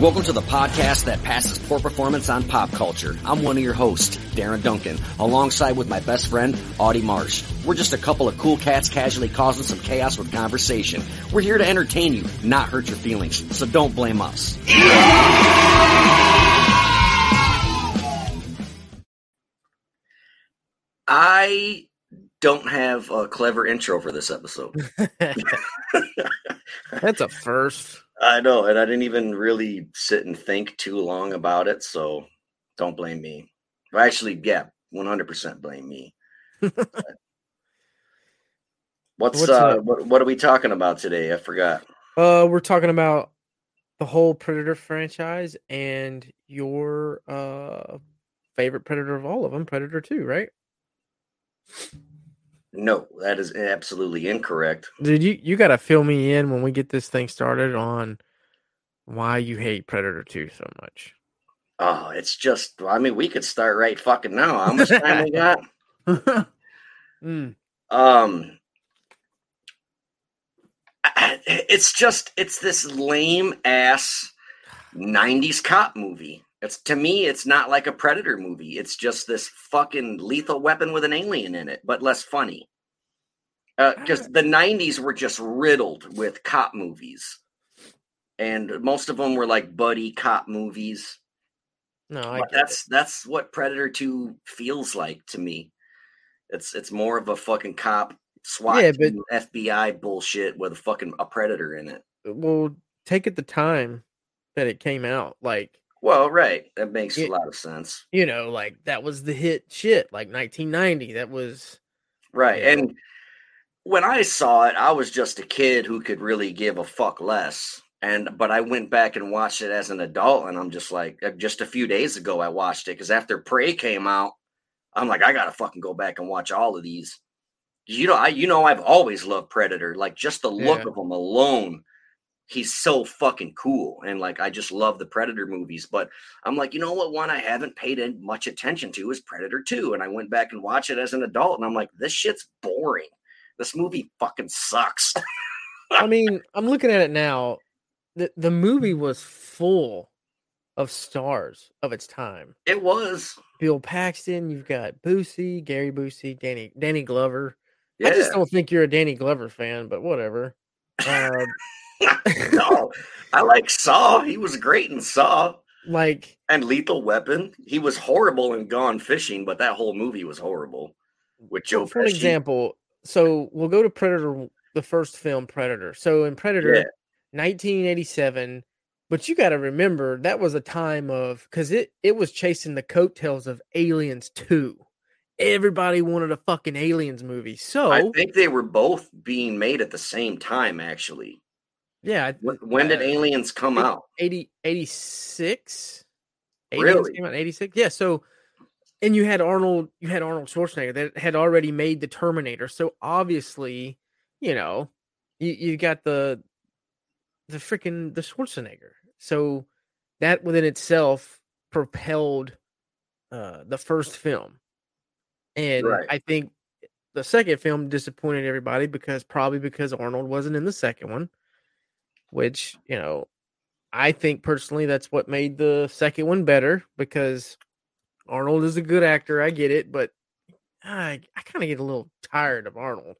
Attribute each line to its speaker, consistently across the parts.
Speaker 1: Welcome to the podcast that passes poor performance on pop culture. I'm one of your hosts, Darin Duncan, alongside with my best friend, Audie Marsh. We're just a couple of cool cats casually causing some chaos with conversation. We're here to entertain you, not hurt your feelings, so don't blame us. I don't have a clever intro for this episode.
Speaker 2: That's a first.
Speaker 1: I know, and I didn't even really sit and think too long about it, so don't blame me. Well, actually, yeah, one hundred percent blame me. What's,
Speaker 2: What's
Speaker 1: uh what, what are we talking about today? I forgot.
Speaker 2: Uh, we're talking about the whole Predator franchise and your uh favorite Predator of all of them, Predator Two, right?
Speaker 1: No, that is absolutely incorrect.
Speaker 2: Dude, you you gotta fill me in when we get this thing started on why you hate Predator Two so much.
Speaker 1: Oh, it's just I mean, we could start right fucking now. How much time we got?
Speaker 2: Mm,
Speaker 1: Um it's just it's this lame ass 90s cop movie. It's to me it's not like a predator movie. It's just this fucking lethal weapon with an alien in it, but less funny. Uh cuz the 90s were just riddled with cop movies. And most of them were like buddy cop movies.
Speaker 2: no, I
Speaker 1: But
Speaker 2: get
Speaker 1: that's that's what Predator 2 feels like to me. It's it's more of a fucking cop SWAT
Speaker 2: Yeah, but-
Speaker 1: FBI bullshit with a fucking a predator in it.
Speaker 2: it. Well, take it the time that it came out, like
Speaker 1: Well, right. That makes
Speaker 2: Yeah.
Speaker 1: a lot of sense.
Speaker 2: you know, like that was the hit shit, like 1990. That was
Speaker 1: Right.
Speaker 2: Yeah.
Speaker 1: And when I saw it, I was just a kid who could really give a fuck less. And but I went back and watched it as an adult, and I'm just like, uh, just a few days ago, I watched it because after Prey came out, I'm like, I gotta fucking go back and watch all of these. You know, I you know I've always loved Predator. Like just the look
Speaker 2: Yeah.
Speaker 1: of them alone, he's so fucking cool. And like I just love the Predator movies. But I'm like, you know what? One I haven't paid much attention to is Predator 2. And I went back and watched it as an adult, and I'm like, this shit's boring. This movie fucking sucks.
Speaker 2: I mean, I'm looking at it now. The the movie was full of stars of its time.
Speaker 1: it was.
Speaker 2: Bill Paxton, you've got Busey, Gary Busey, Danny Danny Glover.
Speaker 1: Yeah.
Speaker 2: I just don't think you're a Danny Glover fan, but whatever. Uh,
Speaker 1: no, I like Saw. He was great in Saw.
Speaker 2: like
Speaker 1: And Lethal Weapon. He was horrible in Gone Fishing, but that whole movie was horrible. With Joe
Speaker 2: for, for
Speaker 1: Pesci.
Speaker 2: example, so we'll go to Predator, the first film Predator. So in Predator,
Speaker 1: Yeah.
Speaker 2: 1987, but you got to remember that was a time of because it it was chasing the coattails of Aliens 2. Everybody wanted a fucking Aliens movie. So
Speaker 1: I think they were both being made at the same time, actually.
Speaker 2: Yeah,
Speaker 1: When, when did
Speaker 2: Uh,
Speaker 1: Aliens come
Speaker 2: it-
Speaker 1: out?
Speaker 2: 80 86 Aliens
Speaker 1: Really?
Speaker 2: came out in 86 yeah so and you had arnold you had arnold schwarzenegger that had already made the terminator so obviously you know you, you got the the freaking the schwarzenegger so that within itself propelled uh the first film and
Speaker 1: Right.
Speaker 2: i think the second film disappointed everybody because probably because arnold wasn't in the second one which you know I think personally that's what made the second one better because Arnold is a good actor. I get it, but I I kind of get a little tired of Arnold.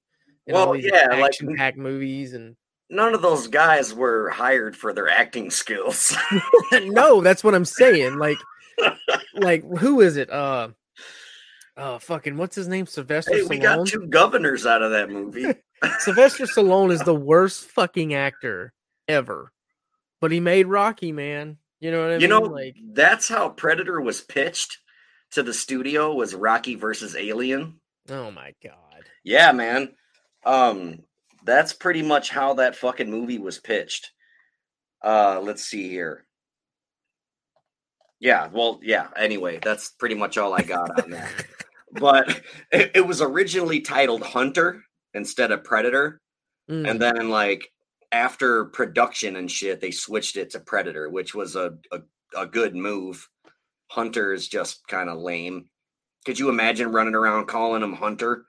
Speaker 1: Well,
Speaker 2: these
Speaker 1: yeah, like-
Speaker 2: action-packed movies and
Speaker 1: None of those guys were hired for their acting skills.
Speaker 2: no, that's what I'm saying. Like, like who is it? Uh, uh, fucking what's his name? Sylvester
Speaker 1: hey, we
Speaker 2: Stallone.
Speaker 1: got two governors out of that movie.
Speaker 2: Sylvester Stallone is the worst fucking actor ever, but he made Rocky, man. You know what I
Speaker 1: you
Speaker 2: mean?
Speaker 1: know,
Speaker 2: like,
Speaker 1: that's how Predator was pitched to the studio was Rocky versus Alien.
Speaker 2: oh my god.
Speaker 1: Yeah, man. Um, that's pretty much how that fucking movie was pitched. Uh, let's see here. Yeah, well, yeah. Anyway, that's pretty much all I got on that. but it, it was originally titled Hunter instead of Predator,
Speaker 2: Mm.
Speaker 1: and then like after production and shit, they switched it to Predator, which was a a, a good move. Hunter is just kind of lame. Could you imagine running around calling him Hunter?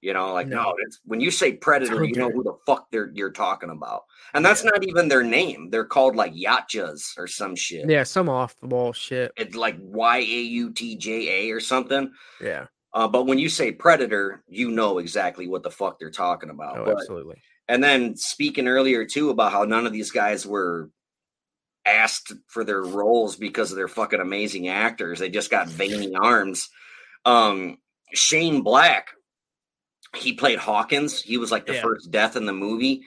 Speaker 1: You know, like no,
Speaker 2: No.
Speaker 1: it's when you say predator, you know who the fuck they're you're talking about. And that's
Speaker 2: Yeah.
Speaker 1: not even their name. They're called like Yautjas or some shit.
Speaker 2: Yeah, some off the wall shit.
Speaker 1: It's like Y A U T J A or something.
Speaker 2: Yeah.
Speaker 1: Uh, but when you say predator, you know exactly what the fuck they're talking about.
Speaker 2: Oh,
Speaker 1: But-
Speaker 2: absolutely.
Speaker 1: And then speaking earlier too about how none of these guys were asked for their roles because of their fucking amazing actors. They just got veiny arms. Um, Shane Black, he played Hawkins. He was like the
Speaker 2: Yeah.
Speaker 1: first death in the movie.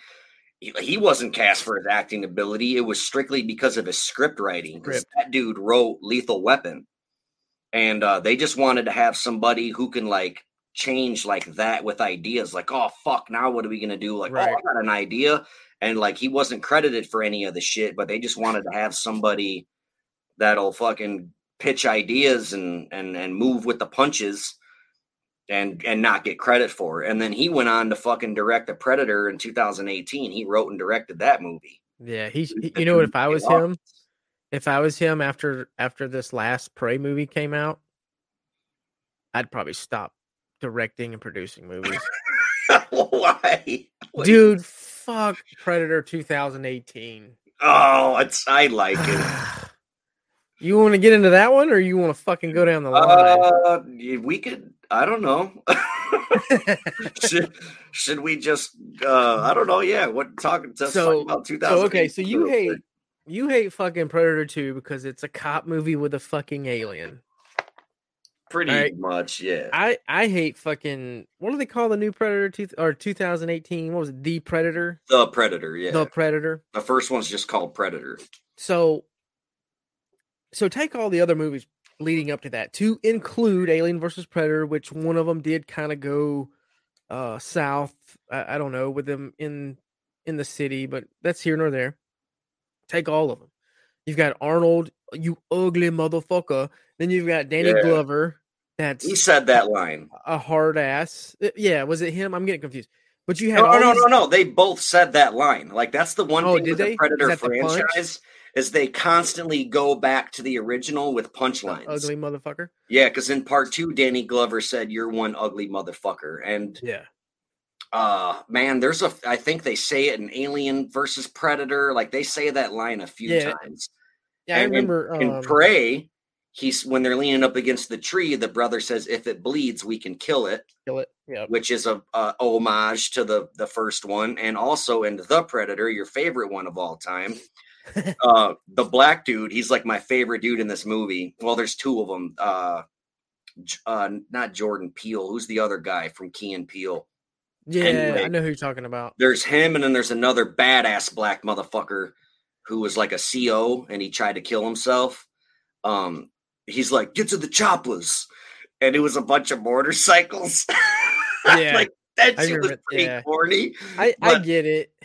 Speaker 1: He, he wasn't cast for his acting ability. It was strictly because of his script writing. that dude wrote Lethal Weapon, and uh, they just wanted to have somebody who can like change like that with ideas. Like, oh fuck, now what are we gonna do? Like, oh, I got an idea, and like he wasn't credited for any of the shit, but they just wanted to have somebody that'll fucking pitch ideas and and and move with the punches and and not get credit for it. And then he went on to fucking direct the Predator in 2018. He wrote and directed that movie.
Speaker 2: Yeah, he's he- you know what if I was him, if I was him after after this last Prey movie came out, I'd probably stop directing and producing movies.
Speaker 1: Why?
Speaker 2: Dude, fuck Predator 2018.
Speaker 1: Oh, it's I like it.
Speaker 2: you want to get into that one or you want to fucking go down the line?
Speaker 1: Uh, we could. I don't know. should should we just? Uh, I don't know. Yeah. What talking to
Speaker 2: So-
Speaker 1: about two
Speaker 2: so okay, so you hate you hate fucking Predator 2 because it's a cop movie with a fucking alien.
Speaker 1: Pretty much. Yeah.
Speaker 2: I I hate fucking what do they call the new Predator two, or 2018? What was it? The Predator?
Speaker 1: the Predator. Yeah.
Speaker 2: The Predator.
Speaker 1: The, first one's just called Predator.
Speaker 2: So so take all the other movies leading up to that to include Alien versus Predator, which one of them did kind of go uh south. I, I don't know with them in in the city, but that's here nor there. Take all of them. You've got Arnold, you ugly motherfucker. Then you've got Danny
Speaker 1: Yeah.
Speaker 2: Glover. That's
Speaker 1: He said that line.
Speaker 2: a hard ass. Uh, Yeah, was it him? I'm getting confused. But you had
Speaker 1: No, no, no,
Speaker 2: these-
Speaker 1: no, no. They both said that line. Like that's the one
Speaker 2: Oh,
Speaker 1: thing with
Speaker 2: they?
Speaker 1: the
Speaker 2: Is
Speaker 1: Predator
Speaker 2: the
Speaker 1: franchise is they constantly go back to the original with
Speaker 2: the
Speaker 1: punchlines.
Speaker 2: ugly motherfucker.
Speaker 1: Yeah, because in part two, Danny Glover said, "You're one ugly motherfucker," and
Speaker 2: Yeah.
Speaker 1: uh man there's a i think they say it in alien versus predator like they say that line a few
Speaker 2: Yeah.
Speaker 1: times
Speaker 2: Yeah, I
Speaker 1: And in-
Speaker 2: remember.
Speaker 1: in
Speaker 2: um,
Speaker 1: prey he's when they're leaning up against the tree the brother says if it bleeds we can kill it
Speaker 2: kill it. Yeah.
Speaker 1: which is a, a homage to the the first one and also in the predator your favorite one of all time uh the black dude he's like my favorite dude in this movie well there's two of them uh uh not jordan peele who's the other guy from key and peele
Speaker 2: Yeah,
Speaker 1: Anyway.
Speaker 2: I know who you're talking about.
Speaker 1: there's him and then there's another badass black motherfucker who was like a CO and he tried to kill himself. Um he's like, get to the choppers. And it was a bunch of motorcycles.
Speaker 2: Yeah,
Speaker 1: like that shit was pretty
Speaker 2: yeah.
Speaker 1: corny.
Speaker 2: I I get it.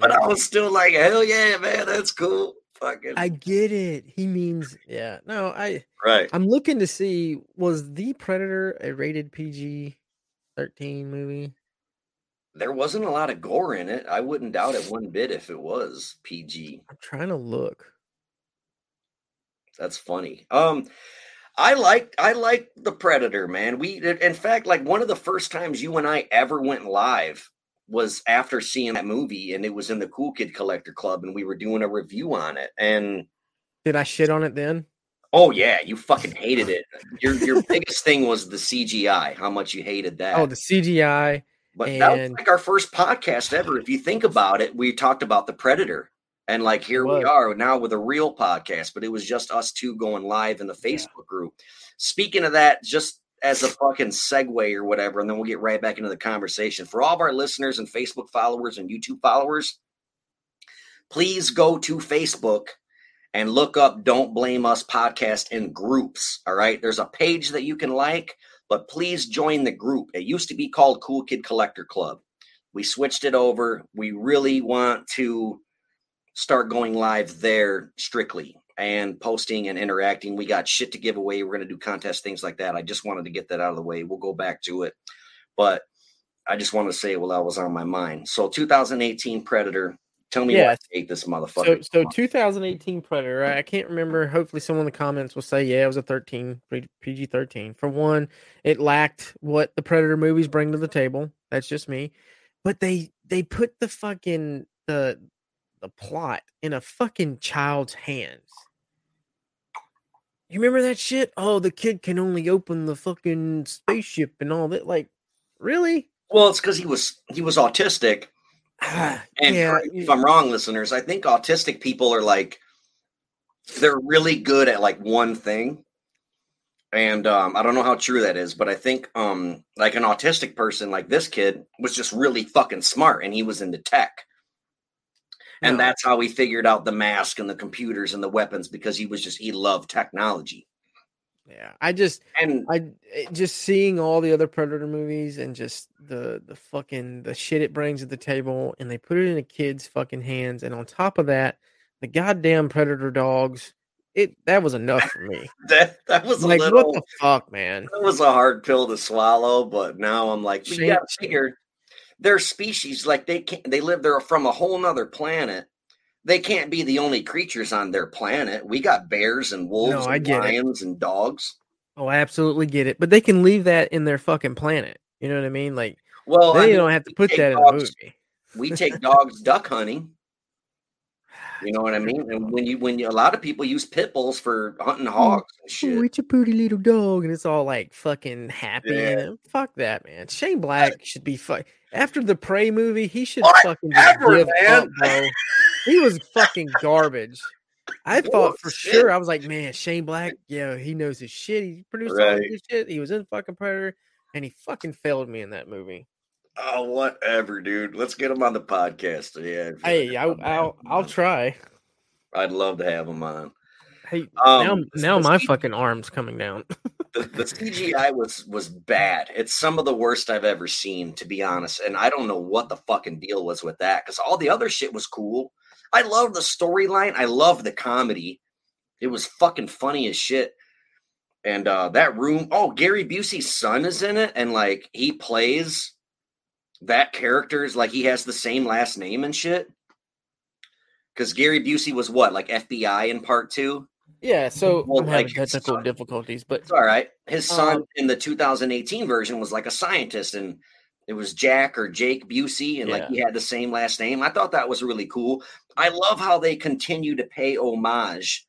Speaker 1: But. I was still like, hell yeah, man, that's cool. Fucking
Speaker 2: I get it. He means yeah. No, I
Speaker 1: right.
Speaker 2: I'm looking to see was the Predator a rated PG thirteen movie?
Speaker 1: There wasn't a lot of gore in it. I wouldn't doubt it one bit if it was PG.
Speaker 2: I'm trying to look.
Speaker 1: That's funny. Um, I like I like the Predator, man. We in fact like one of the first times you and I ever went live was after seeing that movie, and it was in the Cool Kid Collector Club, and we were doing a review on it. And
Speaker 2: Did I shit on it then?
Speaker 1: oh yeah, you fucking hated it. Your your biggest thing was the CGI, how much you hated that.
Speaker 2: Oh, the CGI.
Speaker 1: But that was like our first podcast ever. If you think about it, we talked about the Predator. And like here we are now with a real podcast, but it was just us two going live in the
Speaker 2: Yeah.
Speaker 1: Facebook group. Speaking of that, just as a fucking segue or whatever, and then we'll get right back into the conversation. For all of our listeners and Facebook followers and YouTube followers, please go to Facebook and look up Don't Blame Us podcast in groups. All right. There's a page that you can like, but please join the group. It used to be called Cool Kid Collector Club. We switched it over. We really want to start going live there strictly and posting and interacting. We got shit to give away. We're going to do contests, things like that. I just wanted to get that out of the way. We'll go back to it. But I just want to say, well, that was on my mind. So 2018 Predator, Tell me
Speaker 2: Yeah,
Speaker 1: why I hate this motherfucker.
Speaker 2: So, so 2018 Predator. I can't remember. Hopefully, someone in the comments will say, "Yeah, it was a 13, PG 13." For one, it lacked what the Predator movies bring to the table. That's just me. But they they put the fucking the the plot in a fucking child's hands. You remember that shit? Oh, the kid can only open the fucking spaceship and all that. Like, really?
Speaker 1: well, it's because he was he was autistic.
Speaker 2: Ah,
Speaker 1: And
Speaker 2: yeah,
Speaker 1: if I'm wrong, listeners, I think autistic people are like they're really good at like one thing. And um, I don't know how true that is, but I think um, like an autistic person like this kid was just really fucking smart and he was into tech. And
Speaker 2: No.
Speaker 1: that's how he figured out the mask and the computers and the weapons because he was just he loved technology.
Speaker 2: yeah. I just
Speaker 1: And
Speaker 2: I just seeing all the other Predator movies and just the the fucking the shit it brings to the table, and they put it in a kid's fucking hands, and on top of that, the goddamn Predator dogs. It that was enough for me.
Speaker 1: that that was a
Speaker 2: like
Speaker 1: little
Speaker 2: what the fuck, man?
Speaker 1: That was a hard pill to swallow, but now I'm like, you
Speaker 2: Shame-
Speaker 1: gotta figure their species, like they can't they live there from a whole nother planet. They can't be the only creatures on their planet. We got bears and wolves
Speaker 2: I
Speaker 1: and
Speaker 2: get it.
Speaker 1: lions and dogs.
Speaker 2: Oh, I absolutely get it, but they can leave that in their fucking planet. You know what I mean? Like
Speaker 1: Well, I
Speaker 2: they
Speaker 1: mean,
Speaker 2: don't have to put that in the movie.
Speaker 1: We take dogs duck hunting. You know what I mean? And when you when you, a lot of people use pit bulls for hunting hogs and
Speaker 2: Oh,
Speaker 1: shit.
Speaker 2: it's a pretty little dog, and it's all like fucking happy.
Speaker 1: Yeah.
Speaker 2: Uh, fuck that, man. Shane Black should be fuck after the Prey movie. He should fucking just give
Speaker 1: man.
Speaker 2: up, bro. He was fucking garbage. I thought for sure. I was like, man, Shane Black, yeah, he knows his shit. He produced all
Speaker 1: Right.
Speaker 2: this shit. He was in fucking Predator, and he fucking failed me in that movie.
Speaker 1: Oh, whatever, dude. Let's get him on the podcast. Yeah.
Speaker 2: Hey, I, I'll I'll try.
Speaker 1: I'd love to have him on.
Speaker 2: Hey,
Speaker 1: Um,
Speaker 2: now now my fucking arm's coming down.
Speaker 1: the, the CGI was was bad. It's some of the worst I've ever seen, to be honest. And I don't know what the fucking deal was with that because all the other shit was cool. I love the storyline. I love the comedy. It was fucking funny as shit. And uh that room, oh, Gary Busey's son is in it, and like he plays that character is like he has the same last name and shit. Because Gary Busey was what, like FBI in part two?
Speaker 2: Yeah, so
Speaker 1: Well,
Speaker 2: I'm
Speaker 1: like,
Speaker 2: technical
Speaker 1: son-
Speaker 2: difficulties, but
Speaker 1: It's all right. His son
Speaker 2: Um,
Speaker 1: in the 2018 version was like a scientist, and it was Jack or Jake Busey, and like he had the same last name. I thought that was really cool. I love how they continue to pay homage.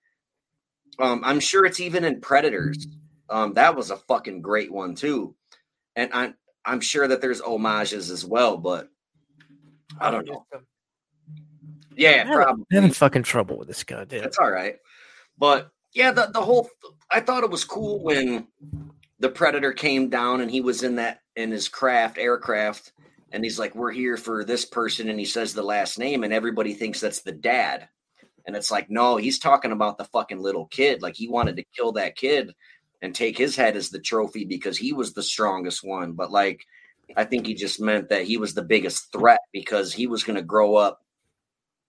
Speaker 1: Um, I'm sure it's even in Predators. Um, that was a fucking great one too, and I'm I'm sure that there's homages as well, but I don't know. Yeah,
Speaker 2: I'm
Speaker 1: probably.
Speaker 2: having fucking trouble with this guy, dude.
Speaker 1: That's all right. But yeah, the the whole I thought it was cool when the predator came down and he was in that in his craft aircraft and he's like we're here for this person and he says the last name and everybody thinks that's the dad. And it's like no, he's talking about the fucking little kid. Like he wanted to kill that kid and take his head as the trophy because he was the strongest one, but like I think he just meant that he was the biggest threat because he was going to grow up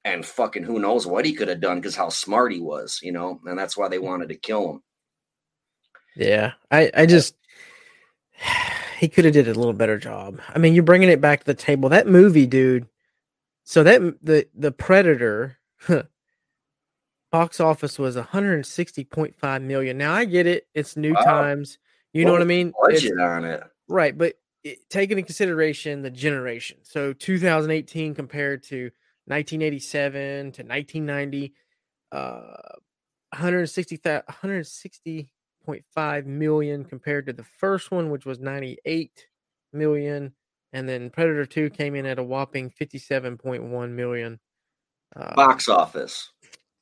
Speaker 1: and fucking who knows what he could have done because how smart he was, you know, and that's why they mm. wanted to kill him.
Speaker 2: Yeah, I I just he could have did a little better job. I mean, you're bringing it back to the table. That movie, dude. So that the the Predator box office was 160.5 million. Now I get it; it's new
Speaker 1: Wow.
Speaker 2: times. You know
Speaker 1: What
Speaker 2: I mean?
Speaker 1: Budget on it.
Speaker 2: Right, but it, taking into consideration the generation, so 2018 compared to 1987 to 1990, uh, 160 160.5 million compared to the first one, which was 98 million, and then Predator 2 came in at a whopping 57.1 million. Uh,
Speaker 1: Box office.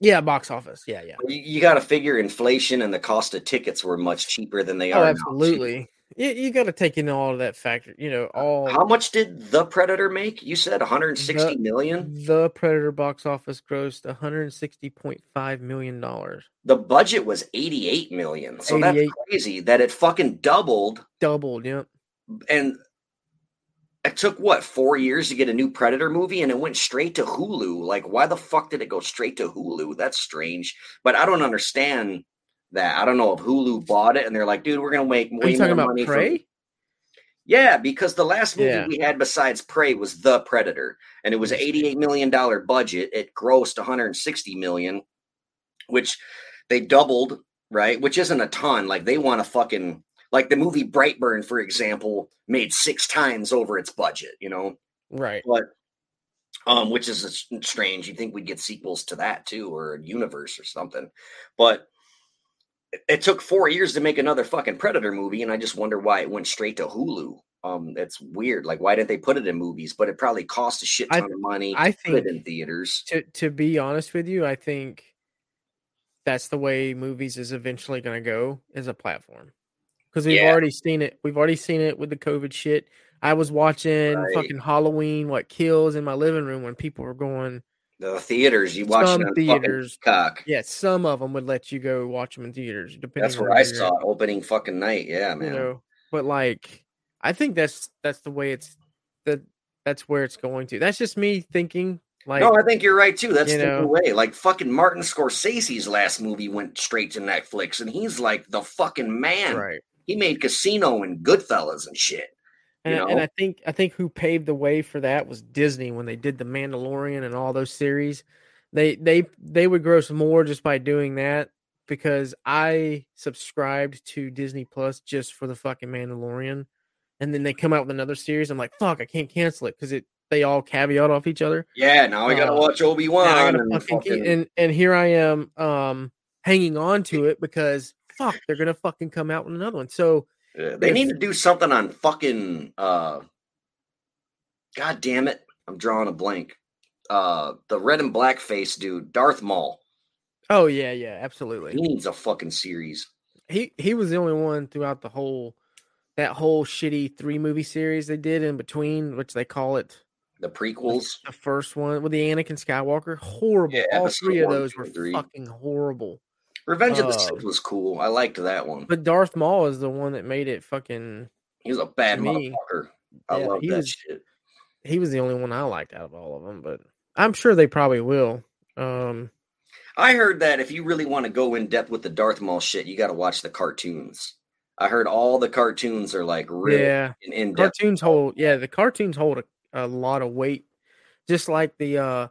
Speaker 2: yeah, box office. Yeah, yeah.
Speaker 1: You, you got to figure inflation and the cost of tickets were much cheaper than they
Speaker 2: Oh,
Speaker 1: are. now.
Speaker 2: absolutely. You, you got to take in all of that factor. You know, uh, all
Speaker 1: How much did the Predator make? You said 160
Speaker 2: The-
Speaker 1: million.
Speaker 2: The Predator box office grossed 160.5 million dollars,
Speaker 1: The budget was 88 million. So that's crazy that it fucking doubled.
Speaker 2: doubled. Yep.
Speaker 1: And it took what four years to get a new Predator movie, and it went straight to Hulu. Like, why the fuck did it go straight to Hulu? That's strange. But I don't understand that. I don't know if Hulu bought it and they're like, dude, we're gonna make way more
Speaker 2: about
Speaker 1: money. from-"
Speaker 2: Prey?
Speaker 1: Yeah, because the last movie
Speaker 2: Yeah.
Speaker 1: we had besides Prey was The Predator, and it was an eighty-eight million dollar budget. It grossed one hundred sixty million, which they doubled, right? Which isn't a ton. Like they want to fucking like the movie Brightburn, for example, made six times over its budget. You know,
Speaker 2: Right.
Speaker 1: but um, which is strange. You think we'd get sequels to that too, or a universe or something, but it- took four years to make another fucking Predator movie, and I just wonder why it went straight to Hulu. Um, it's weird. Like, why didn't they put it in movies? But it probably cost a shit
Speaker 2: I-
Speaker 1: ton of money.
Speaker 2: I
Speaker 1: to put it
Speaker 2: think
Speaker 1: in theaters.
Speaker 2: to to be honest with you, I think that's the way movies is eventually going to go as a platform. Because we've
Speaker 1: Yeah.
Speaker 2: already seen it. We've already seen it with the COVID shit. I was watching
Speaker 1: Right.
Speaker 2: fucking Halloween, what kills in my living room when people were going.
Speaker 1: The theaters, you watch
Speaker 2: Some theaters-
Speaker 1: fucking Cock.
Speaker 2: Yeah, some of them would let you go watch them in theaters. Depending
Speaker 1: That's where I saw it opening fucking night. Yeah, man.
Speaker 2: You know, but like, I think that's that's the way it's that that's where it's going to. That's just me thinking. Like,
Speaker 1: no, I think you're right too. That's the
Speaker 2: know-
Speaker 1: way. Like fucking Martin Scorsese's last movie went straight to Netflix, and he's like the fucking man.
Speaker 2: right.
Speaker 1: He made Casino and Goodfellas and shit.
Speaker 2: And,
Speaker 1: you
Speaker 2: I- and? I think I think who paved the way for that was Disney when they did the Mandalorian and all those series. They they they would gross more just by doing that because I subscribed to Disney Plus just for the fucking Mandalorian, and then they come out with another series. I'm like, fuck, I can't cancel it because it they all caveat off each other.
Speaker 1: Yeah, now I gotta
Speaker 2: Uh,
Speaker 1: watch Obi Wan. and
Speaker 2: fucking. and and here I am um hanging on to it because fuck, they're gonna fucking come out with another one. So
Speaker 1: Uh, they need to do something on fucking. uh God damn it! I'm drawing a blank. Uh, the red and black face dude, Darth Maul.
Speaker 2: oh yeah, yeah, absolutely.
Speaker 1: He needs a fucking series.
Speaker 2: he he was the only one throughout the whole that whole shitty three movie series they did in between, which they call it
Speaker 1: The prequels.
Speaker 2: the first one with the Anakin Skywalker. Horrible.
Speaker 1: Yeah,
Speaker 2: All three of those were
Speaker 1: three.
Speaker 2: fucking horrible.
Speaker 1: Revenge of the
Speaker 2: uh,
Speaker 1: Sith was cool. I liked that one.
Speaker 2: But Darth Maul is the one that made it fucking.
Speaker 1: He was a bad
Speaker 2: me,
Speaker 1: motherfucker. I
Speaker 2: yeah,
Speaker 1: love that
Speaker 2: was-
Speaker 1: shit.
Speaker 2: He was the only one I liked out of all of them, but I'm sure they probably will. Um,
Speaker 1: I heard that if you really want to go in depth with the Darth Maul shit, you got to watch the cartoons. I heard all the cartoons are like really
Speaker 2: yeah,
Speaker 1: in depth.
Speaker 2: cartoons hold. Yeah, the cartoons hold a, a lot of weight, just like the uh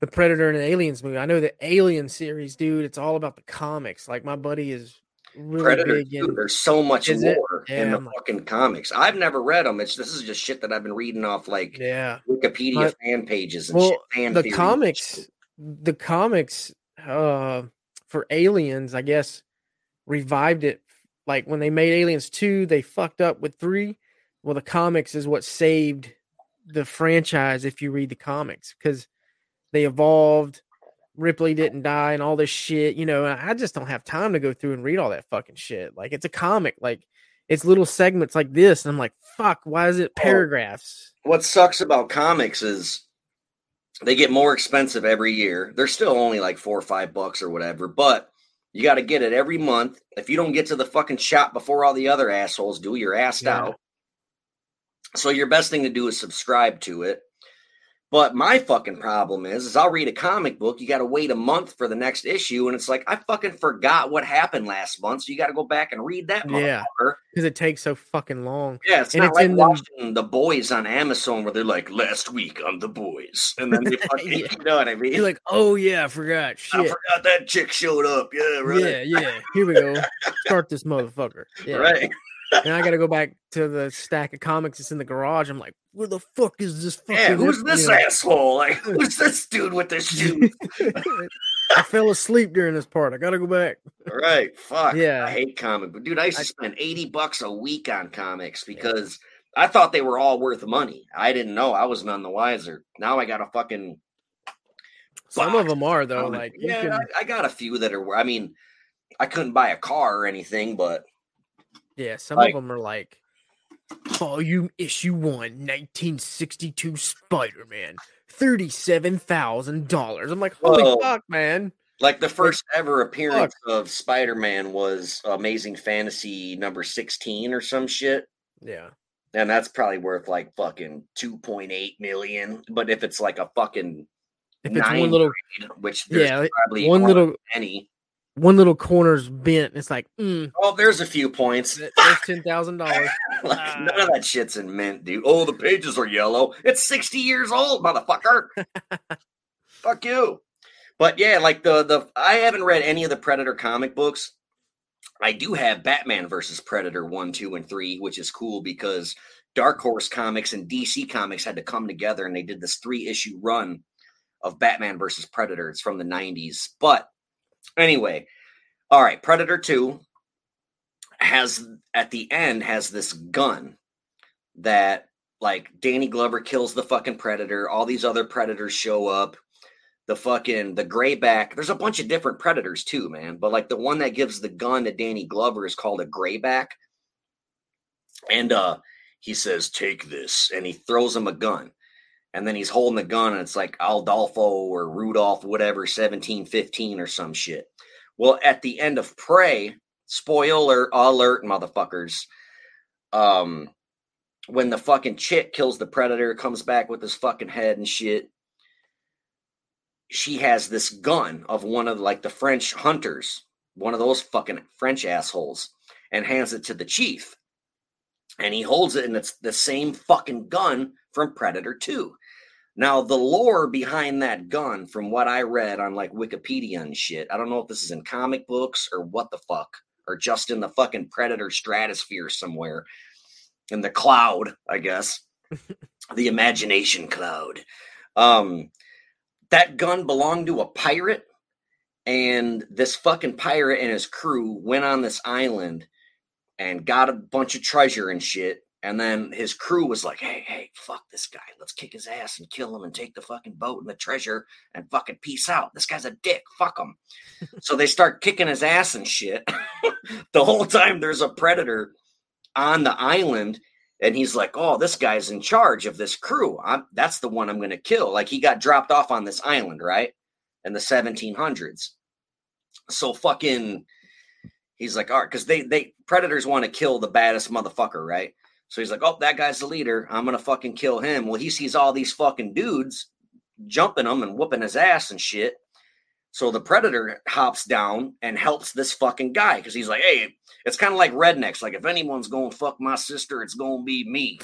Speaker 2: the Predator and Aliens movie. I know the Alien series, dude. It's all about the comics. Like my buddy is really
Speaker 1: Predator
Speaker 2: big
Speaker 1: too.
Speaker 2: in.
Speaker 1: There's so much
Speaker 2: it?
Speaker 1: lore in the
Speaker 2: like-
Speaker 1: fucking comics. I've never read them. It's this is just shit that I've been reading off like
Speaker 2: Yeah,
Speaker 1: Wikipedia
Speaker 2: My-
Speaker 1: fan pages and
Speaker 2: well,
Speaker 1: shit. Fan
Speaker 2: the comics, the comics, uh, for Aliens, I guess, revived it. Like when they made Aliens two, they fucked up with three. Well, the comics is what saved the franchise. If you read the comics, because they evolved. Ripley didn't die and all this shit, you know. I just don't have time to go through and read all that fucking shit. Like it's a comic, like it's little segments like this, and I'm like, fuck, why is it paragraphs?
Speaker 1: What sucks about comics is they get more expensive every year. They're still only like four or five bucks or whatever, but you got to get it every month. If you don't get to the fucking shop before all the other assholes do, you're assed
Speaker 2: Yeah.
Speaker 1: out. So your best thing to do is subscribe to it. But my fucking problem is, is I'll read a comic book. You got to wait a month for the next issue, and it's like I fucking forgot what happened last month, so you got to go back and read that.
Speaker 2: Yeah. Because it takes so fucking long.
Speaker 1: Yeah, it's
Speaker 2: And
Speaker 1: not
Speaker 2: it's
Speaker 1: like
Speaker 2: in the-
Speaker 1: watching the boys on Amazon where they're like last week on the boys, and then they fucking,
Speaker 2: Yeah.
Speaker 1: you know what I mean?
Speaker 2: You're like, oh yeah, I forgot.
Speaker 1: I forgot that chick showed up. Yeah, right.
Speaker 2: Yeah, yeah. Here we go. Start this motherfucker. Yeah.
Speaker 1: Right.
Speaker 2: And I gotta go back to the stack of comics that's in the garage. I'm like, where the fuck is this fucking
Speaker 1: Yeah, who's this
Speaker 2: know?
Speaker 1: asshole? Like, who's this dude with this shoes?
Speaker 2: I fell asleep during this part. I gotta go back.
Speaker 1: All right, Fuck.
Speaker 2: Yeah.
Speaker 1: I hate comic, but dude, I used to
Speaker 2: I-
Speaker 1: spend 80 bucks a week on comics because I thought they were all worth money. I didn't know. I was none the wiser. Now I got a fucking
Speaker 2: Some of them are though.
Speaker 1: comic-
Speaker 2: Like,
Speaker 1: yeah,
Speaker 2: can,
Speaker 1: I, I got a few that are. I mean, I couldn't buy a car or anything, but
Speaker 2: yeah, some
Speaker 1: like-
Speaker 2: of them are like volume issue one, 1962 Spider-Man, thirty-seven thousand dollars. I'm like, holy fuck, man.
Speaker 1: like the first ever appearance of Spider-Man was Amazing Fantasy number 16 or some shit.
Speaker 2: Yeah.
Speaker 1: And that's probably worth like fucking 2.8 million. But if it's like a fucking
Speaker 2: If it's one little
Speaker 1: which there's
Speaker 2: Yeah, like,
Speaker 1: probably
Speaker 2: one little
Speaker 1: any.
Speaker 2: One little corner's bent. It's like, mm,
Speaker 1: Oh, there's a few points.
Speaker 2: there's ten thousand dollars.
Speaker 1: like, none of that shit's in mint, dude. Oh, the pages are yellow. It's 60 years old, motherfucker. Fuck you. But yeah, like the the I haven't read any of the Predator comic books. I do have Batman versus Predator 1, 2, and 3, which is cool because Dark Horse Comics and DC Comics had to come together and they did this three issue run of Batman versus Predator. It's from the 90s. But anyway, all right, Predator 2 has at the end has this gun that like Danny Glover kills the fucking predator, all these other predators show up. The fucking the grayback, there's a bunch of different predators too, man. But like the one that gives the gun to Danny Glover is called a grayback. And uh he says, Take this, and he throws him a gun. And then he's holding the gun, and it's like Aldolfo or Rudolph, whatever, 1715 or some shit. Well, at the end of Prey, spoiler alert, motherfuckers. Um, when the fucking chick kills the predator, comes back with his fucking head and shit. She has this gun of one of like the French hunters, one of those fucking French assholes, and hands it to the chief. And he holds it, and it's the same fucking gun from Predator 2. Now, the lore behind that gun, from what I read on like Wikipedia and shit, I don't know if this is in comic books or what the fuck, or just in the fucking Predator stratosphere somewhere in the cloud, I guess, the imagination cloud. Um, that gun belonged to a pirate, and this fucking pirate and his crew went on this island and got a bunch of treasure and shit. And then his crew was like, hey, hey, fuck this guy. Let's kick his ass and kill him and take the fucking boat and the treasure and fucking peace out. This guy's a dick. Fuck him. so they start kicking his ass and shit. the whole time there's a predator on the island and he's like, "Oh, this guy's in charge of this crew. I'm, that's the one I'm going to kill." Like he got dropped off on this island, right, in the 1700s. So fucking, he's like, "All right," because they they predators want to kill the baddest motherfucker, right? So he's like, "Oh, that guy's the leader. I'm gonna fucking kill him." Well, he sees all these fucking dudes jumping him and whooping his ass and shit. So the predator hops down and helps this fucking guy because he's like, hey, it's kind of like rednecks. Like, if anyone's going to fuck my sister, it's going to be me.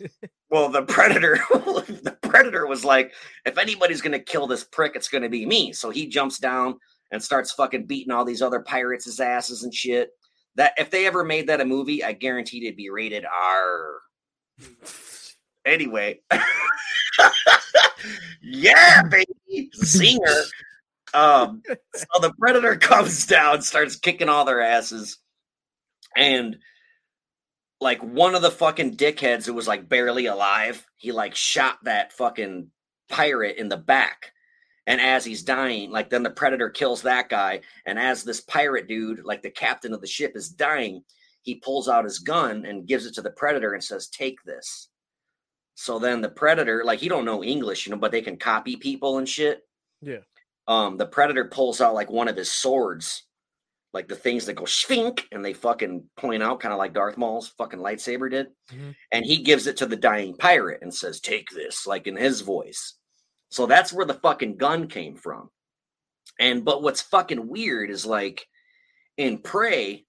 Speaker 1: well, the predator, the predator was like, if anybody's going to kill this prick, it's going to be me. So he jumps down and starts fucking beating all these other pirates' asses and shit. That if they ever made that a movie, I guarantee it'd be rated R. Anyway, yeah, baby, singer. Um, so the predator comes down, starts kicking all their asses, and like one of the fucking dickheads who was like barely alive, he like shot that fucking pirate in the back. And as he's dying, like then the predator kills that guy. And as this pirate dude, like the captain of the ship, is dying, he pulls out his gun and gives it to the predator and says, Take this. So then the predator, like he don't know English, you know, but they can copy people and shit
Speaker 2: Yeah.
Speaker 1: um the predator pulls out like one of his swords like the things that go schvink and they fucking point out kind of like darth maul's fucking lightsaber did
Speaker 2: Mhm.
Speaker 1: and he gives it to the dying pirate and says take this like in his voice so that's where the fucking gun came from. And but what's fucking weird is like in prey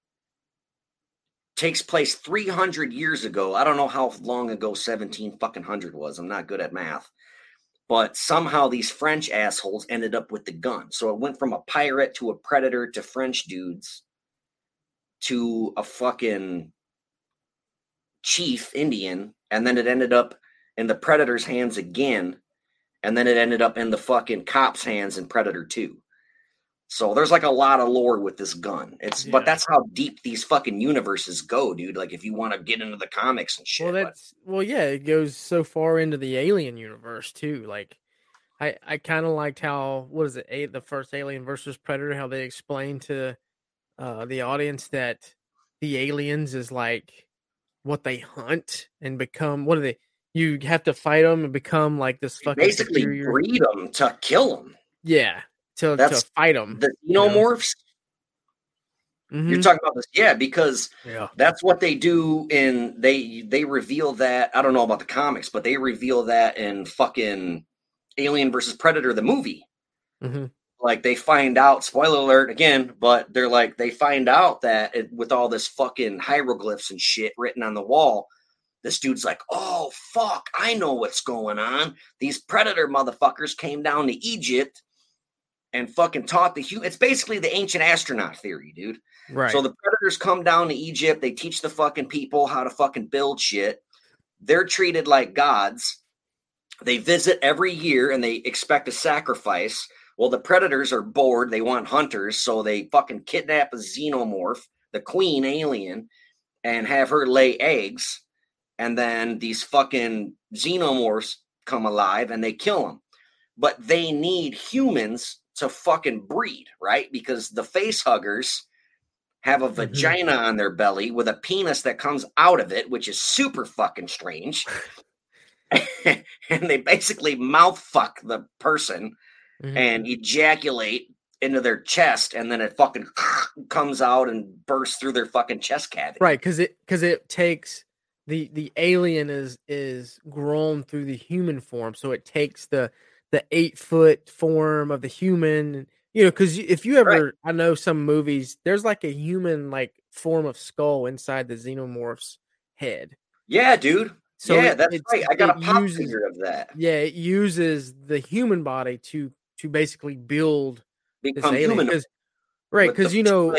Speaker 1: takes place 300 years ago. I don't know how long ago 17 fucking hundred was. I'm not good at math. But somehow these French assholes ended up with the gun. So it went from a pirate to a predator to French dudes to a fucking chief Indian, and then it ended up in the predator's hands again, and then it ended up in the fucking cops' hands in Predator 2. So there's like a lot of lore with this gun. It's but that's how deep these fucking universes go, dude. Like if you want to get into the comics and shit.
Speaker 2: Well,
Speaker 1: but-
Speaker 2: that's well, yeah. It goes so far into the Alien universe too. Like, I I kind of liked how what is it? The first Alien versus Predator. How they explained to uh, the audience that the aliens is like what they hunt and become. What are they? You have to fight them and become like this fucking
Speaker 1: basically
Speaker 2: superior.
Speaker 1: breed them to kill them.
Speaker 2: Yeah, to
Speaker 1: That's
Speaker 2: to fight them.
Speaker 1: The
Speaker 2: know?
Speaker 1: xenomorphs. You're talking about this, yeah, because
Speaker 2: yeah.
Speaker 1: that's what they do in they they reveal that I don't know about the comics, but they reveal that in fucking Alien versus Predator the movie.
Speaker 2: hmm
Speaker 1: like they find out spoiler alert again but they're like they find out that it, with all this fucking hieroglyphs and shit written on the wall this dude's like oh fuck i know what's going on these predator motherfuckers came down to egypt and fucking taught the human it's basically the ancient astronaut theory dude
Speaker 2: Right.
Speaker 1: so the predators come down to egypt they teach the fucking people how to fucking build shit they're treated like gods they visit every year and they expect a sacrifice well, the predators are bored. They want hunters, so they fucking kidnap a xenomorph, the queen alien, and have her lay eggs. And then these fucking xenomorphs come alive and they kill them. But they need humans to fucking breed, right? Because the face huggers have a
Speaker 2: Mhm.
Speaker 1: vagina on their belly with a penis that comes out of it, which is super fucking strange. and they basically mouth fuck the person
Speaker 2: Mhm.
Speaker 1: and ejaculate into their chest, and then it fucking comes out and bursts through their fucking chest cavity.
Speaker 2: right because it because it takes the the alien is is grown through the human form so it takes the the eight foot form of the human you know because if you ever i know some movies there's like a human like form of skull inside the xenomorph's head
Speaker 1: Yeah, dude.
Speaker 2: so
Speaker 1: yeah,
Speaker 2: it-
Speaker 1: that's right. I got a pop
Speaker 2: uses-
Speaker 1: figure of that.
Speaker 2: yeah it uses the human body to to basically build this
Speaker 1: Become
Speaker 2: alien
Speaker 1: human.
Speaker 2: right because you know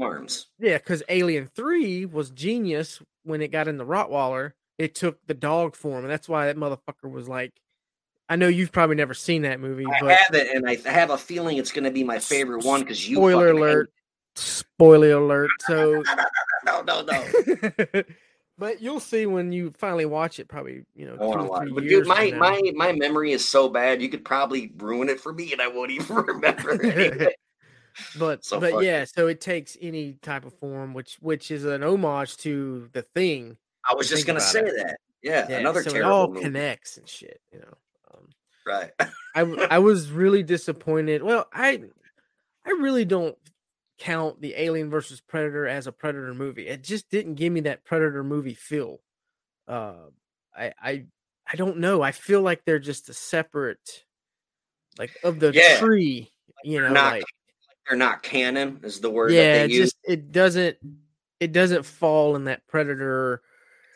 Speaker 1: arms.
Speaker 2: Yeah, because Alien Three was genius when it got in the Rottweiler. It took the dog form, and that's why that motherfucker was like. I know you've probably never seen that movie,
Speaker 1: I
Speaker 2: but
Speaker 1: have it, and I have a feeling it's going to be my favorite one because you.
Speaker 2: spoiler alert! Spoiler alert! So.
Speaker 1: No, no, no.
Speaker 2: but you'll see when you finally watch it. Probably you know two or three
Speaker 1: But
Speaker 2: years.
Speaker 1: dude, my my my memory is so bad. You could probably ruin it for me, and I won't even remember.
Speaker 2: But
Speaker 1: So
Speaker 2: but yeah, so it takes any type of form, which which is an homage to the thing.
Speaker 1: I was just going to
Speaker 2: about
Speaker 1: say that. Yeah,
Speaker 2: Yeah,
Speaker 1: another
Speaker 2: so it all
Speaker 1: movie.
Speaker 2: connects and shit. You know. Um,
Speaker 1: Right.
Speaker 2: I was really disappointed. Well, I I really don't count the Alien versus Predator as a Predator movie. It just didn't give me that Predator movie feel. Uh, I I I don't know. I feel like they're just a separate, like of the
Speaker 1: Yeah.
Speaker 2: tree. You know,
Speaker 1: Not
Speaker 2: like
Speaker 1: They're not canon is the word
Speaker 2: yeah,
Speaker 1: that
Speaker 2: it
Speaker 1: they use.
Speaker 2: just it doesn't it doesn't fall in that Predator.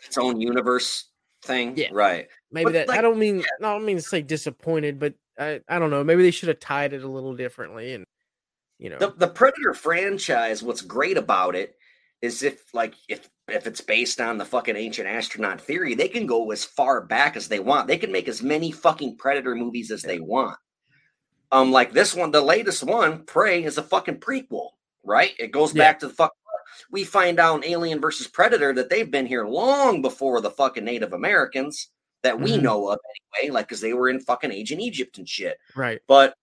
Speaker 1: Its own universe thing.
Speaker 2: Yeah.
Speaker 1: Right.
Speaker 2: Maybe
Speaker 1: But,
Speaker 2: that I don't mean I don't mean to say disappointed, but I I don't know. Maybe they should have tied it a little differently, and you know,
Speaker 1: The the Predator franchise, what's great about it is if like if if it's based on the fucking ancient astronaut theory, they can go as far back as they want. They can make as many fucking Predator movies as they want. Um, like this one, the latest one, Prey, is a fucking prequel, right? It goes
Speaker 2: Yeah.
Speaker 1: back to the fuck. We find out in Alien versus Predator that they've been here long before the fucking Native Americans that we
Speaker 2: Mhm.
Speaker 1: know of anyway, like because they were in fucking ancient Egypt and shit.
Speaker 2: right.
Speaker 1: But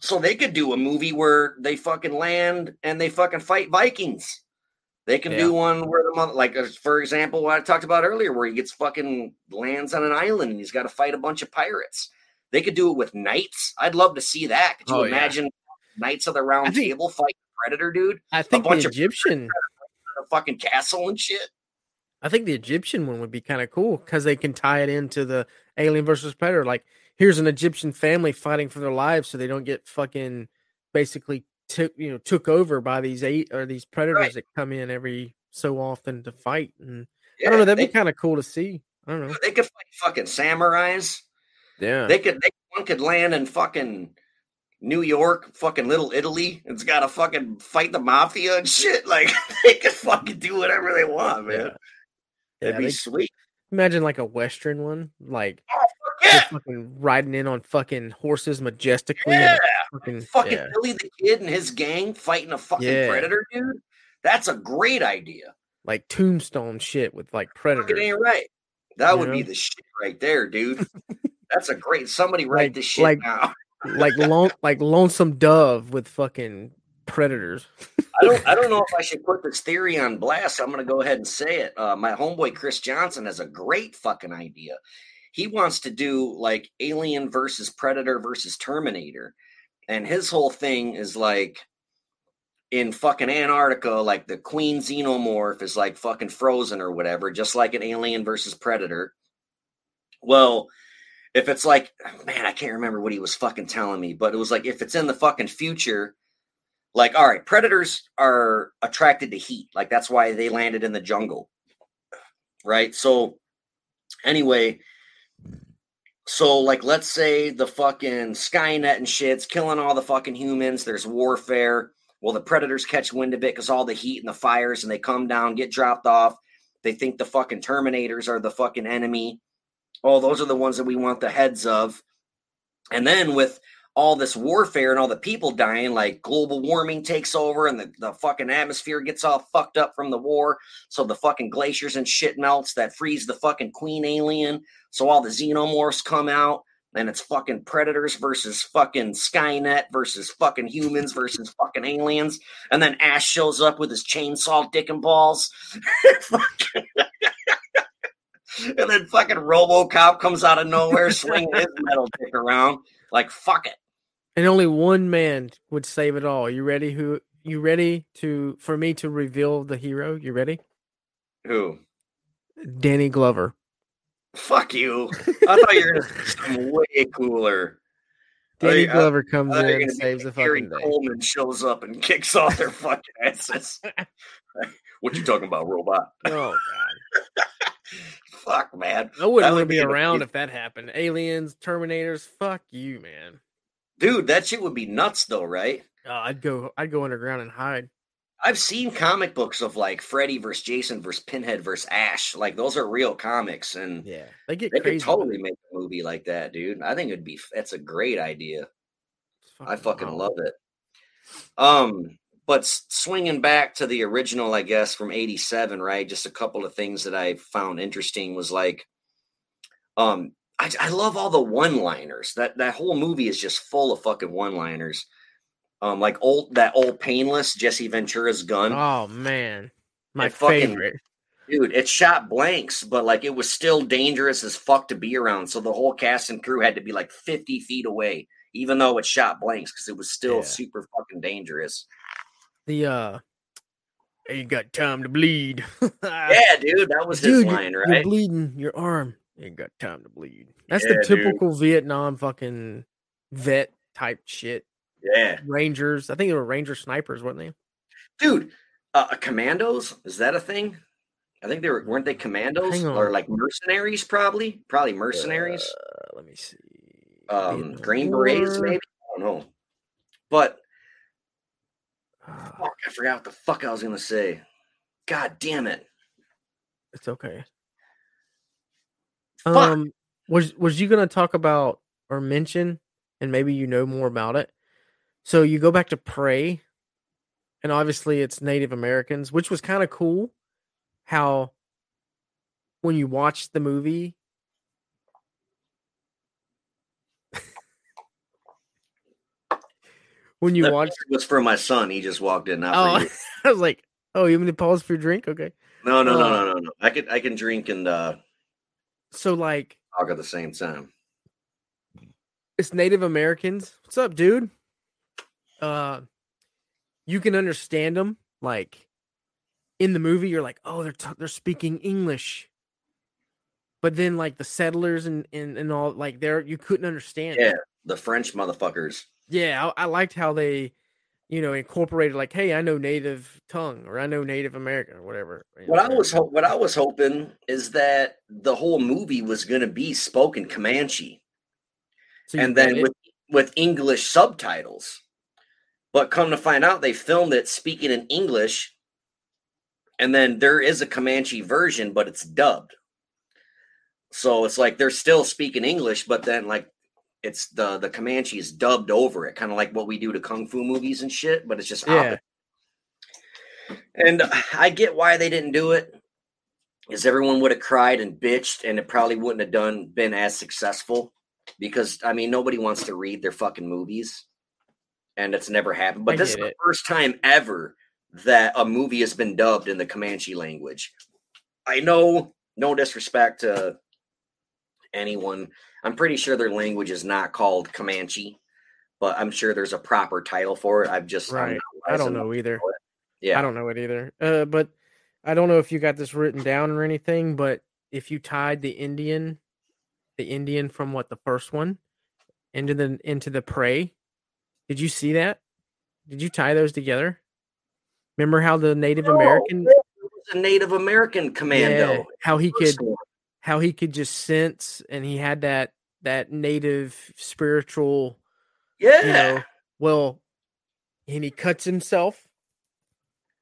Speaker 1: so they could do a movie where they fucking land and they fucking fight Vikings. They can
Speaker 2: Yeah.
Speaker 1: do one where the mother, like for example, what I talked about earlier, where he gets fucking lands on an island and he's got to fight a bunch of pirates. They could do it with knights. I'd love to see that. Could you
Speaker 2: Oh, yeah.
Speaker 1: imagine Knights of the Round
Speaker 2: think-
Speaker 1: Table fight Predator, dude?
Speaker 2: I think the
Speaker 1: bunch of-
Speaker 2: Egyptian.
Speaker 1: In a fucking castle and shit.
Speaker 2: I think the Egyptian one would be kind of cool because they can tie it into the Alien versus Predator. Like, here's an Egyptian family fighting for their lives, so they don't get fucking basically took you know took over by these eight or these predators
Speaker 1: Right.
Speaker 2: that come in every so often to fight. And
Speaker 1: Yeah,
Speaker 2: I don't know, that'd
Speaker 1: they,
Speaker 2: be kind of cool to see. I don't know.
Speaker 1: they could fight fucking samurais.
Speaker 2: Yeah,
Speaker 1: They could they one could land in fucking New York, fucking Little Italy. It's got to fucking fight the mafia and shit. Like they could fucking do whatever they want, man.
Speaker 2: Yeah.
Speaker 1: That'd
Speaker 2: Yeah,
Speaker 1: be
Speaker 2: they-
Speaker 1: sweet.
Speaker 2: imagine like a Western one, like
Speaker 1: Oh, yeah,
Speaker 2: fucking riding in on fucking horses majestically. and
Speaker 1: yeah.
Speaker 2: fucking,
Speaker 1: Fucking. Billy the Kid and his gang fighting a fucking predator, dude. That's a great idea.
Speaker 2: like tombstone shit with like predator.
Speaker 1: It ain't right. That
Speaker 2: You
Speaker 1: would be the shit right there, dude. That's a great. Somebody write
Speaker 2: Like-
Speaker 1: this shit
Speaker 2: like-
Speaker 1: down.
Speaker 2: like lone, like lonesome dove with fucking predators.
Speaker 1: I don't I don't know if I should put this theory on blast. I'm gonna go ahead and say it. Uh, my homeboy Chris Johnson has a great fucking idea. He wants to do like Alien versus Predator versus Terminator, and his whole thing is like in fucking Antarctica, like the Queen Xenomorph is like fucking frozen or whatever, just like an Alien versus Predator. Well, if it's like, man, I can't remember what he was fucking telling me, but it was like if it's in the fucking future, like, all right, predators are attracted to heat. Like that's why they landed in the jungle. Right. So anyway, so like let's say the fucking Skynet and shit's killing all the fucking humans, there's warfare. Well, the predators catch wind of it because all the heat and the fires, and they come down, get dropped off. They think the fucking Terminators are the fucking enemy. Oh, those are the ones that we want the heads of. And then with all this warfare and all the people dying, like global warming takes over and the, the fucking atmosphere gets all fucked up from the war. So the fucking glaciers and shit melts that frees the fucking queen alien. So all the xenomorphs come out and it's fucking predators versus fucking Skynet versus fucking humans versus fucking aliens. And then Ash shows up with his chainsaw dick and balls. and then fucking RoboCop comes out of nowhere swinging his metal dick around. Like fuck it.
Speaker 2: And only one man would save it all. You ready? Who? You ready to for me to reveal the hero? You ready?
Speaker 1: Who?
Speaker 2: Danny Glover.
Speaker 1: Fuck you. I thought you were something way cooler.
Speaker 2: Danny oh,
Speaker 1: I-
Speaker 2: Glover comes
Speaker 1: I
Speaker 2: in and saves the fucking day.
Speaker 1: Coleman shows up and kicks off their fucking asses. what you talking about, robot?
Speaker 2: Oh god.
Speaker 1: Fuck, man.
Speaker 2: I wouldn't want to
Speaker 1: would
Speaker 2: be
Speaker 1: be
Speaker 2: around if that happened. Aliens, Terminators, fuck you, man.
Speaker 1: Dude, that shit would be nuts though, right?
Speaker 2: Oh, I'd go I'd go underground and hide.
Speaker 1: I've seen comic books of like Freddy versus Jason versus Pinhead versus Ash. Like those are real comics, and
Speaker 2: Yeah. They get
Speaker 1: they
Speaker 2: crazy.
Speaker 1: could totally make a movie like that, dude. I think it'd be. That's a great idea.
Speaker 2: It's
Speaker 1: I fucking
Speaker 2: wild.
Speaker 1: love it. Um, but swinging back to the original, I guess from '87, right? Just a couple of things that I found interesting was like, um, I, I love all the one-liners. That that whole movie is just full of fucking one-liners. Um, like old that old painless Jesse Ventura's gun,
Speaker 2: Oh man. My
Speaker 1: It fucking-
Speaker 2: favorite.
Speaker 1: dude. It shot blanks, but like it was still dangerous as fuck to be around. So the whole cast and crew had to be like 50 feet away, even though it shot blanks, because it was still
Speaker 2: Yeah.
Speaker 1: super fucking dangerous.
Speaker 2: The uh ain't got time to bleed.
Speaker 1: Yeah, dude, that was his
Speaker 2: Dude,
Speaker 1: line,
Speaker 2: you're,
Speaker 1: right?
Speaker 2: you're bleeding your arm. Ain't got time to bleed. That's
Speaker 1: Yeah,
Speaker 2: the
Speaker 1: dude.
Speaker 2: typical Vietnam fucking vet type shit.
Speaker 1: Yeah,
Speaker 2: Rangers. I think they were Ranger snipers, weren't they?
Speaker 1: dude. Uh, commandos is that a thing? I think they were weren't they commandos or like mercenaries? Probably, probably mercenaries.
Speaker 2: Uh, let me see.
Speaker 1: um, Green Berets, maybe. I don't know. But
Speaker 2: Uh,
Speaker 1: fuck, I forgot what the fuck I was gonna say. God damn it!
Speaker 2: it's okay.
Speaker 1: Fuck.
Speaker 2: Um, was was you gonna talk about or mention, and maybe you know more about it? So you go back to Prey, and obviously it's Native Americans, which was kind of cool. How when you watch the movie, when you
Speaker 1: That
Speaker 2: watch,
Speaker 1: was for my son. He just walked in. Not
Speaker 2: oh. I was like, oh, you want me to pause for your drink? Okay,
Speaker 1: No, no, no,
Speaker 2: uh,
Speaker 1: no, no, no. I could I can drink and uh,
Speaker 2: so like
Speaker 1: talk at the same time.
Speaker 2: it's Native Americans. What's up, dude? Uh, you can understand them. Like in the movie, you're like, oh, they're t- they're speaking English. But then, like the settlers and and, and all, like they're you couldn't understand.
Speaker 1: Yeah, the French motherfuckers.
Speaker 2: Yeah. I, I liked how they, you know, incorporated like, hey, I know native tongue or I know Native American or whatever. you know,
Speaker 1: What I was what I was hoping is that the whole movie was going to be spoken Comanche,
Speaker 2: So
Speaker 1: and then with with English subtitles. But come to find out, they filmed it speaking in English, and then there is a Comanche version, but it's dubbed. So it's like they're still speaking English, but then like it's the the Comanche is dubbed over it, kind of like what we do to kung fu movies and shit. But it's just
Speaker 2: Yeah.
Speaker 1: opposite. And I get why they didn't do it, is everyone would have cried and bitched, and it probably wouldn't have done been as successful. Because I mean, nobody wants to read their fucking movies, and it's never happened. But
Speaker 2: I
Speaker 1: this is
Speaker 2: get
Speaker 1: the first time ever that a movie has been dubbed in the Comanche language. I know, no disrespect to anyone. I'm pretty sure their language is not called Comanche, but I'm sure there's a proper title for it. I've just
Speaker 2: Right. I don't know either.
Speaker 1: Yeah,
Speaker 2: I don't know it either. Uh, but I don't know if you got this written down or anything. But if you tied the Indian the Indian from what the first one into the into the prey. Did you see that? Did you tie those together? Remember how the Native
Speaker 1: No,
Speaker 2: American
Speaker 1: a Native American commando.
Speaker 2: Yeah, how he could. How he could just sense and he had that that native spiritual
Speaker 1: Yeah.
Speaker 2: you know well and he cuts himself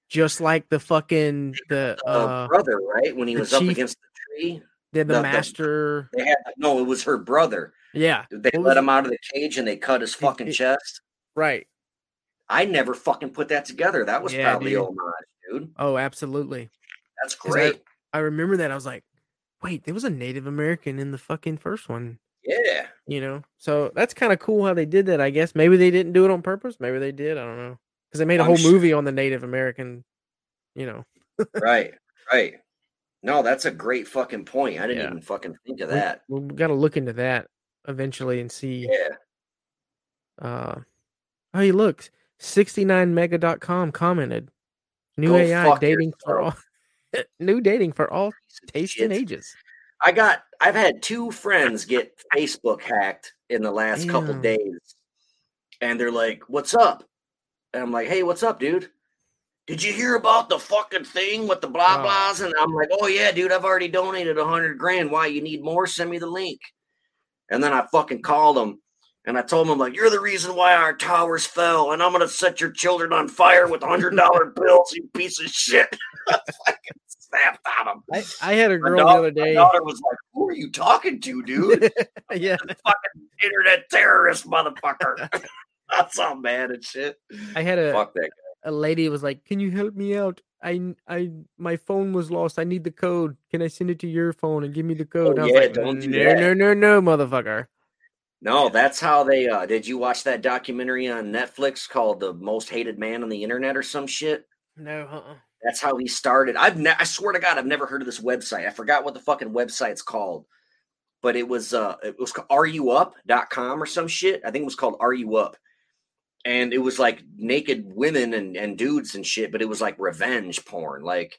Speaker 2: just like the fucking the
Speaker 1: uh,
Speaker 2: uh
Speaker 1: brother, right? When he
Speaker 2: the
Speaker 1: was up against the tree,
Speaker 2: the, the
Speaker 1: the- the-
Speaker 2: master
Speaker 1: they had no. It was her brother.
Speaker 2: yeah
Speaker 1: They
Speaker 2: What
Speaker 1: let
Speaker 2: it?
Speaker 1: him out of the cage and they cut his fucking
Speaker 2: it-
Speaker 1: chest.
Speaker 2: right
Speaker 1: I never fucking put that together. That was
Speaker 2: Yeah,
Speaker 1: probably
Speaker 2: dude.
Speaker 1: homage, dude.
Speaker 2: oh absolutely
Speaker 1: that's great.
Speaker 2: i remember that i was like wait there was a native american in the fucking first one
Speaker 1: yeah.
Speaker 2: you know so that's kind of cool how they did that i guess maybe they didn't do it on purpose maybe they did i don't know because they made a
Speaker 1: I'm
Speaker 2: whole
Speaker 1: sure-
Speaker 2: movie on the native american you know
Speaker 1: right. Right. No, that's a great fucking point. I didn't
Speaker 2: Yeah.
Speaker 1: even fucking think of that.
Speaker 2: we, got to look into that eventually and see
Speaker 1: Yeah.
Speaker 2: uh oh hey look 69mega.com commented new
Speaker 1: Go
Speaker 2: ai dating for all new dating for all tastes and ages
Speaker 1: I got I've had two friends get Facebook hacked in the last couple
Speaker 2: Damn.
Speaker 1: days. And they're like, "What's up?" And I'm like, "Hey, what's up, dude? Did you hear about the fucking thing with the blah
Speaker 2: Oh.
Speaker 1: blahs?" And I'm like, "Oh yeah, dude, I've already donated a hundred grand. Why you need more? Send me the link." And then I fucking called them and I told them like, "You're the reason why our towers fell, and I'm gonna set your children on fire with hundred dollar bills, you piece of shit." I snapped on them.
Speaker 2: I, I had a girl
Speaker 1: daugh-
Speaker 2: the other day.
Speaker 1: my daughter was like, "Who are you talking to, dude?
Speaker 2: yeah
Speaker 1: Fucking internet terrorist, motherfucker!" That's all mad and shit.
Speaker 2: i had a,
Speaker 1: Fuck that.
Speaker 2: a lady was like can you help me out I, I, my phone was lost. I need the code. Can I send it to your phone and give me the code?
Speaker 1: Oh,
Speaker 2: I
Speaker 1: yeah,
Speaker 2: like,
Speaker 1: don't do
Speaker 2: no,
Speaker 1: that."
Speaker 2: no, no, no, motherfucker.
Speaker 1: No, that's how they. uh Did you watch that documentary on Netflix called "The Most Hated Man on the Internet" or some shit?
Speaker 2: No, uh-uh.
Speaker 1: That's how he started. I've ne- I swear to God, I've never heard of this website. I forgot what the fucking website's called, but it was uh it was areyouup.com or some shit. I think it was called Are You Up? And it was like naked women and, and dudes and shit, but it was like revenge porn. Like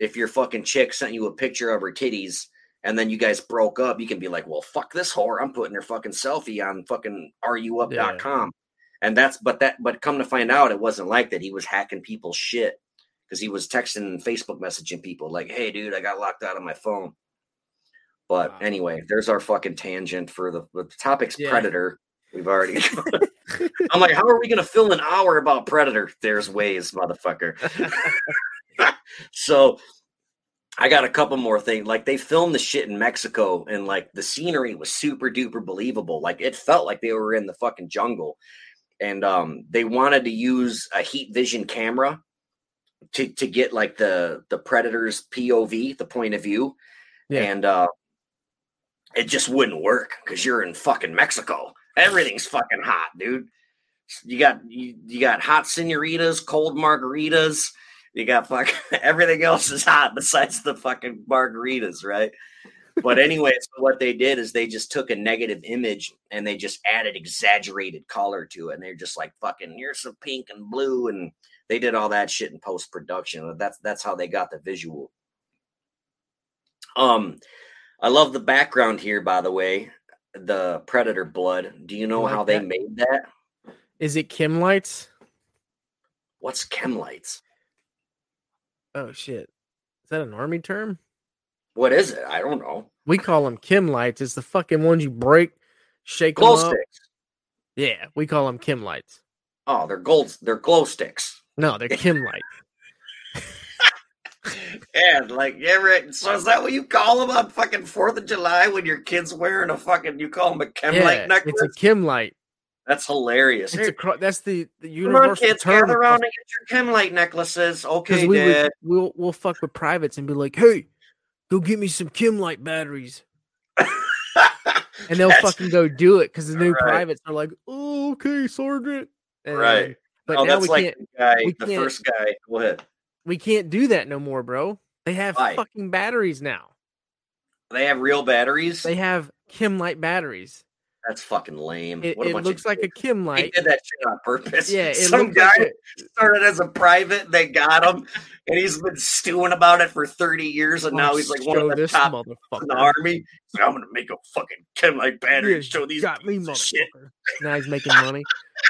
Speaker 1: if your fucking chick sent you a picture of her titties and then you guys broke up, you can be like, Well, fuck this whore. I'm putting her fucking selfie on fucking areyouup.com. And that's but that but come to find out it wasn't like that. He was hacking people's shit because he was texting and Facebook messaging people like, "Hey, dude, I got locked out of my phone." But
Speaker 2: Wow.
Speaker 1: anyway, there's our fucking tangent for the, the topic's
Speaker 2: Yeah.
Speaker 1: predator. We've already. I'm like, how are we gonna fill an hour about predator? There's ways, motherfucker. so I got a couple more things. Like they filmed the shit in Mexico, and like the scenery was super duper believable. Like it felt like they were in the fucking jungle, and um, they wanted to use a heat vision camera to to get like the the predator's POV, the point of view,
Speaker 2: Yeah.
Speaker 1: and uh, it just wouldn't work because you're in fucking Mexico. Everything's fucking hot, dude. You got you, you got hot senoritas, cold margaritas. You got fuck everything else is hot besides the fucking margaritas, right? But anyway, so what they did is they just took a negative image and they just added exaggerated color to it. And they're just like fucking here's some pink and blue, and they did all that shit in post production. That's that's how they got the visual. Um, I love the background here, by the way. The predator blood. Do you know
Speaker 2: like
Speaker 1: how they made that?
Speaker 2: Is it chem lights?
Speaker 1: What's chem lights?
Speaker 2: Oh shit. Is that an army term?
Speaker 1: What is it? I don't know.
Speaker 2: We call them Kim lights. It's the fucking ones you break, shake
Speaker 1: Glow
Speaker 2: them up.
Speaker 1: sticks.
Speaker 2: Yeah, we call them Kim lights.
Speaker 1: Oh, they're gold. They're glow sticks.
Speaker 2: No, they're Kim lights.
Speaker 1: And like, you ever? So is that what you call them on fucking Fourth of July when your kid's wearing a fucking? You call them a chemlight
Speaker 2: yeah,
Speaker 1: necklace?
Speaker 2: it's a Kim light.
Speaker 1: That's hilarious.
Speaker 2: It's a that's the, the
Speaker 1: come
Speaker 2: universal
Speaker 1: on, kids,
Speaker 2: term.
Speaker 1: gather around and get your chemlight necklaces. Okay,
Speaker 2: we
Speaker 1: Dad.
Speaker 2: would, we'll we'll fuck with privates and be like, "Hey, go get me some Kim light batteries," and they'll
Speaker 1: That's-
Speaker 2: fucking go do it because the new
Speaker 1: Right.
Speaker 2: privates are like, "Oh, okay, sergeant." And,
Speaker 1: Right.
Speaker 2: But
Speaker 1: oh,
Speaker 2: now
Speaker 1: that's
Speaker 2: we
Speaker 1: like
Speaker 2: can't
Speaker 1: the guy,
Speaker 2: we
Speaker 1: the
Speaker 2: can't-
Speaker 1: first guy. Go ahead.
Speaker 2: we can't do that no more, bro. They have
Speaker 1: Why?
Speaker 2: fucking batteries now.
Speaker 1: They have real batteries.
Speaker 2: They have Kim light batteries.
Speaker 1: That's fucking lame.
Speaker 2: It, it looks like a Kim
Speaker 1: He
Speaker 2: light.
Speaker 1: did that shit on purpose.
Speaker 2: Yeah,
Speaker 1: some guy
Speaker 2: like
Speaker 1: started as a private. They got him, and he's been stewing about it for thirty years, and oh, now
Speaker 2: Oh,
Speaker 1: he's like one of the
Speaker 2: this
Speaker 1: top in the army. So I'm gonna make a fucking Kim light battery
Speaker 2: Yeah,
Speaker 1: and show these
Speaker 2: got me, motherfucker. Now he's making money,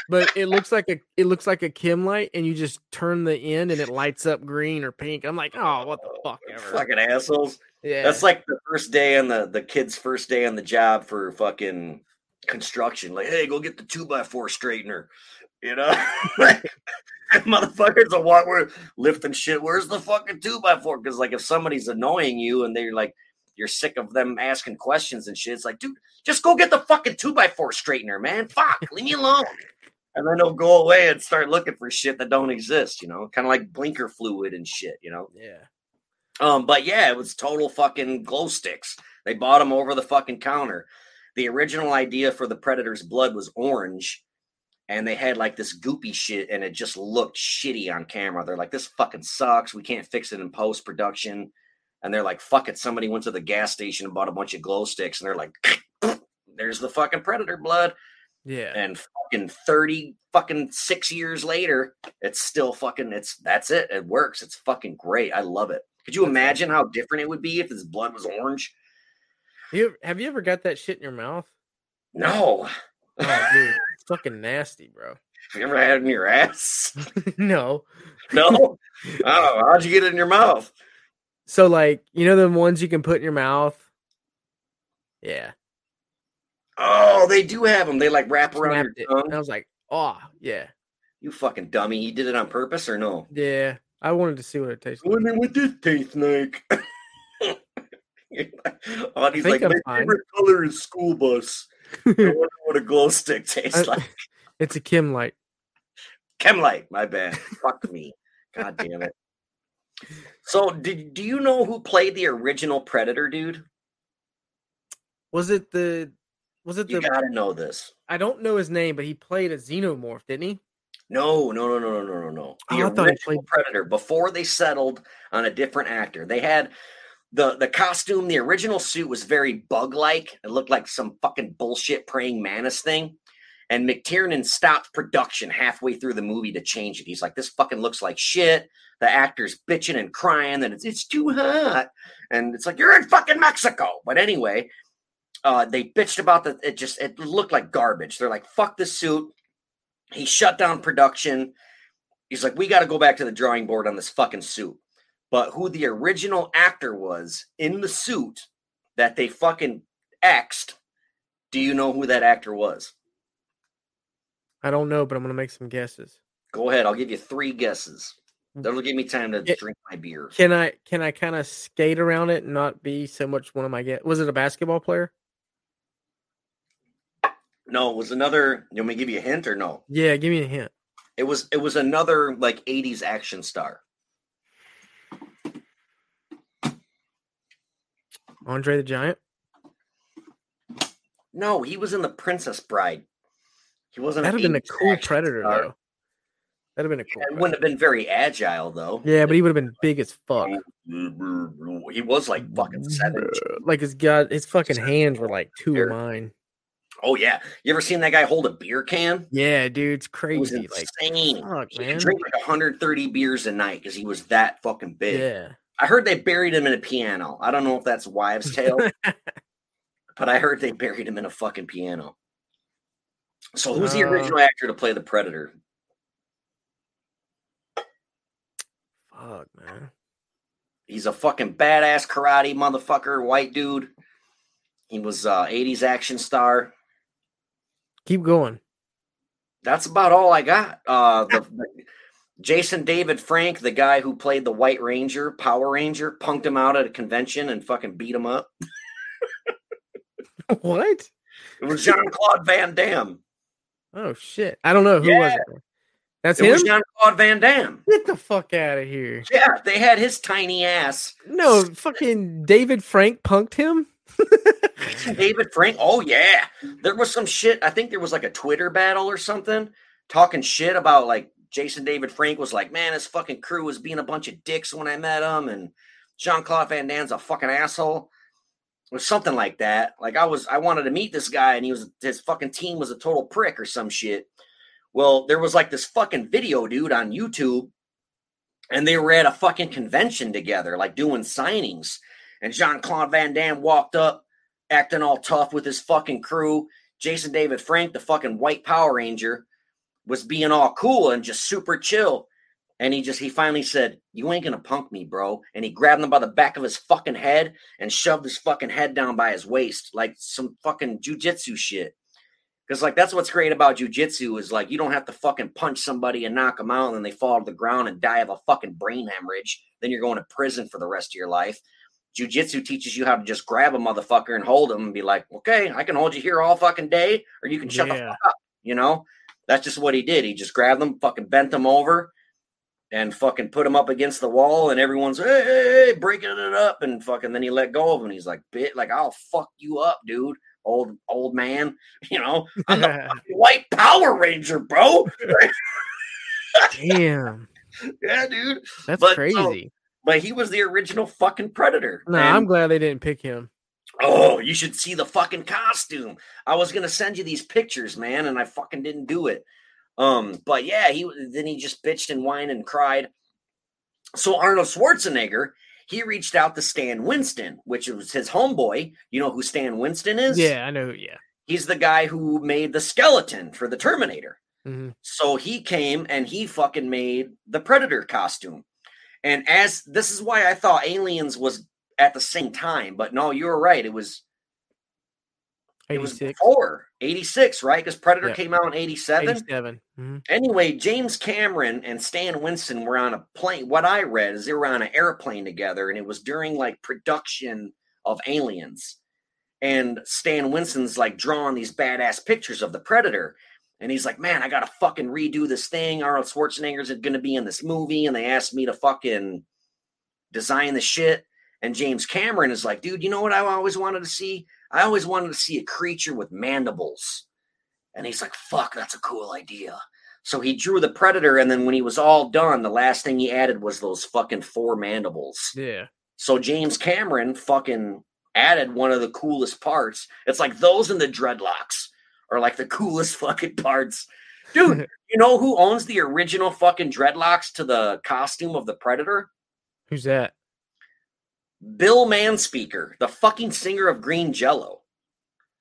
Speaker 2: but it looks like a it looks like a Kim light, and you just turn the end and it lights up green or pink. I'm like, oh, what the oh, fuck ever.
Speaker 1: Fucking assholes.
Speaker 2: Yeah,
Speaker 1: That's like the first day on the the kid's first day on the job for fucking construction. Like, hey, go get the two by four straightener. You know, like motherfuckers are what we're lifting shit. Where's the fucking two by four? Because like if somebody's annoying you and they're like you're sick of them asking questions and shit, it's like, dude, just go get the fucking two by four straightener, man. Fuck, leave me alone. And then they'll go away and start looking for shit that don't exist, you know, kind of like blinker fluid and shit, you know.
Speaker 2: yeah.
Speaker 1: Um, but yeah, it was total fucking glow sticks. They bought them over the fucking counter. The original idea for the Predator's blood was orange, and they had like this goopy shit, and it just looked shitty on camera. They're like, this fucking sucks. We can't fix it in post production. And they're like, fuck it. Somebody went to the gas station and bought a bunch of glow sticks, and they're like, there's the fucking Predator blood.
Speaker 2: Yeah.
Speaker 1: And fucking 30 fucking six years later, it's still fucking, it's that's it. It works. It's fucking great. I love it. Could you imagine how different it would be if his blood was orange?
Speaker 2: You have you ever got that shit in your mouth?
Speaker 1: No.
Speaker 2: Oh, dude, it's fucking nasty, bro.
Speaker 1: Have you ever had it in your ass?
Speaker 2: no.
Speaker 1: No. oh, how'd you get it in your mouth?
Speaker 2: So like, you know the ones you can put in your mouth? Yeah.
Speaker 1: Oh, they do have them. They like wrap around your
Speaker 2: And I was like, oh, yeah.
Speaker 1: You fucking dummy. You did it on purpose or no?
Speaker 2: Yeah. I wanted to see what it tastes like.
Speaker 1: Wonder what this tastes like. oh,
Speaker 2: think
Speaker 1: like,
Speaker 2: I'm
Speaker 1: my
Speaker 2: fine."
Speaker 1: favorite color is school bus. I wonder what a glow stick tastes
Speaker 2: I-
Speaker 1: like.
Speaker 2: it's a Kim light.
Speaker 1: Chemlight, my bad. Fuck me. God damn it. So, did do you know who played the original Predator, dude?
Speaker 2: Was it the was it the?
Speaker 1: You
Speaker 2: the
Speaker 1: gotta know this.
Speaker 2: I don't know his name, but he played a xenomorph, didn't he?
Speaker 1: No, no, no, no, no, no, no, no. The
Speaker 2: Oh, I thought he
Speaker 1: original
Speaker 2: played-
Speaker 1: Predator. Before they settled on a different actor, they had the the costume. The original suit was very bug like. It looked like some fucking bullshit praying mantis thing. And McTiernan stopped production halfway through the movie to change it. He's like, "This fucking looks like shit." The actor's bitching and crying that it's it's too hot, and it's like you're in fucking Mexico. But anyway, uh, they bitched about the. It just it looked like garbage. They're like, "Fuck the suit." He shut down production. He's like, we got to go back to the drawing board on this fucking suit. But who the original actor was in the suit that they fucking X'd, do you know who that actor was?
Speaker 2: I don't know, but I'm gonna make some guesses.
Speaker 1: Go ahead. I'll give you three guesses. Mm. That'll give me time to
Speaker 2: Yeah.
Speaker 1: drink my beer.
Speaker 2: Can I can I kind of skate around it and not be so much one of my guess? Was it a basketball player?
Speaker 1: No, it was another. You want me to give you a hint or no?
Speaker 2: Yeah, give me a hint.
Speaker 1: It was it was another like 80s action star.
Speaker 2: Andre the Giant.
Speaker 1: No, he was in the Princess Bride. He wasn't.
Speaker 2: That'd have been a cool predator
Speaker 1: star.
Speaker 2: though. That'd have been a cool.
Speaker 1: It
Speaker 2: predator.
Speaker 1: wouldn't have been very agile though.
Speaker 2: Yeah, but he would have been big as fuck.
Speaker 1: He was like fucking seven.
Speaker 2: Like his god, his fucking hands were like two of mine.
Speaker 1: Oh yeah, you ever seen that guy hold a beer can?
Speaker 2: Yeah, dude, it's
Speaker 1: It was
Speaker 2: crazy. Like,
Speaker 1: insane.
Speaker 2: fuck,
Speaker 1: he could drink like 130 beers a night because he was that fucking big.
Speaker 2: yeah.
Speaker 1: I heard they buried him in a piano. I don't know if that's wives' tale, but I heard they buried him in a fucking piano. So who's the
Speaker 2: Uh.
Speaker 1: original actor to play the Predator?
Speaker 2: Fuck, man.
Speaker 1: He's a fucking badass karate motherfucker, white dude. He was uh 80s action star.
Speaker 2: Keep going.
Speaker 1: That's about all I got. Uh the, the- Jason David Frank, the guy who played the White Ranger, Power Ranger, punked him out at a convention and fucking beat him up.
Speaker 2: what?
Speaker 1: It was Jean Claude Van Damme.
Speaker 2: Oh shit! I don't know who was
Speaker 1: Yeah.
Speaker 2: it. That's
Speaker 1: It
Speaker 2: him.
Speaker 1: was Jean Claude Van Damme.
Speaker 2: Get the fuck out of here!
Speaker 1: Yeah, they had his tiny ass.
Speaker 2: No, fucking David Frank punked him.
Speaker 1: David Frank. Oh yeah, there was some shit. I think there was like a Twitter battle or something, talking shit about like Jason David Frank was like, man, his fucking crew was being a bunch of dicks when I met him, and Jean Claude Van Damme's a fucking asshole. Was something like that. Like I was, I wanted to meet this guy, and he was his fucking team was a total prick or some shit. Well, there was like this fucking video dude on YouTube, and they were at a fucking convention together, like doing signings. And Jean Claude Van Damme walked up, acting all tough with his fucking crew. Jason David Frank, the fucking white Power Ranger, was being all cool and just super chill. And he just he finally said, You ain't gonna punk me, bro. And he grabbed him by the back of his fucking head and shoved his fucking head down by his waist, like some fucking jujitsu shit. Because like that's what's great about jujitsu is like you don't have to fucking punch somebody and knock them out and then they fall to the ground and die of a fucking brain hemorrhage. Then you're going to prison for the rest of your life. Jujitsu teaches you how to just grab a motherfucker and hold him and be like, okay, I can hold you here all fucking day, or you can shut the fuck up. You know, that's just what he did. He just grabbed them, fucking bent them over, and fucking put them up against the wall, and everyone's hey, hey, hey, breaking it up, and fucking then he let go of him. He's like, bit like I'll fuck you up, dude, old old man. You know, I'm the fucking white Power Ranger, bro.
Speaker 2: Damn,
Speaker 1: yeah, dude.
Speaker 2: that's
Speaker 1: But, so,
Speaker 2: crazy.
Speaker 1: But he was the original fucking predator.
Speaker 2: no,
Speaker 1: and-
Speaker 2: I'm glad they didn't pick him.
Speaker 1: Oh, you should see the fucking costume. I was gonna send you these pictures, man, and I fucking didn't do it. Um, but yeah, he then he just bitched and whined and cried. So Arnold Schwarzenegger, he reached out to Stan Winston, which was his homeboy. You know who Stan Winston is?
Speaker 2: Yeah, I know. Yeah.
Speaker 1: He's the guy who made the skeleton for the Terminator.
Speaker 2: hmm
Speaker 1: So he came and he fucking made the Predator costume. And as this is why I thought Aliens was at the same time, but no, you were right. It was it was
Speaker 2: 86,
Speaker 1: before 86, right? Because Predator
Speaker 2: Yeah.
Speaker 1: came out in 87.
Speaker 2: 87. hmm
Speaker 1: Anyway, James Cameron and Stan Winston were on a plane. What I read is they were on an airplane together, and it was during like production of Aliens. And Stan Winston's like drawing these badass pictures of the Predator. And he's like, man, I got to fucking redo this thing. Arnold Schwarzenegger's going to be in this movie. And they asked me to fucking design the shit. And James Cameron is like, dude, you know what I always wanted to see? I always wanted to see a creature with mandibles. And he's like, fuck, that's a cool idea. So he drew the predator, and then when he was all done, the last thing he added was those fucking four mandibles.
Speaker 2: Yeah.
Speaker 1: So James Cameron fucking added one of the coolest parts. It's like those and the dreadlocks are like the coolest fucking parts. Dude, you know who owns the original fucking dreadlocks to the costume of the predator?
Speaker 2: Who's that?
Speaker 1: Bill Manspeaker, the fucking singer of Green Jello.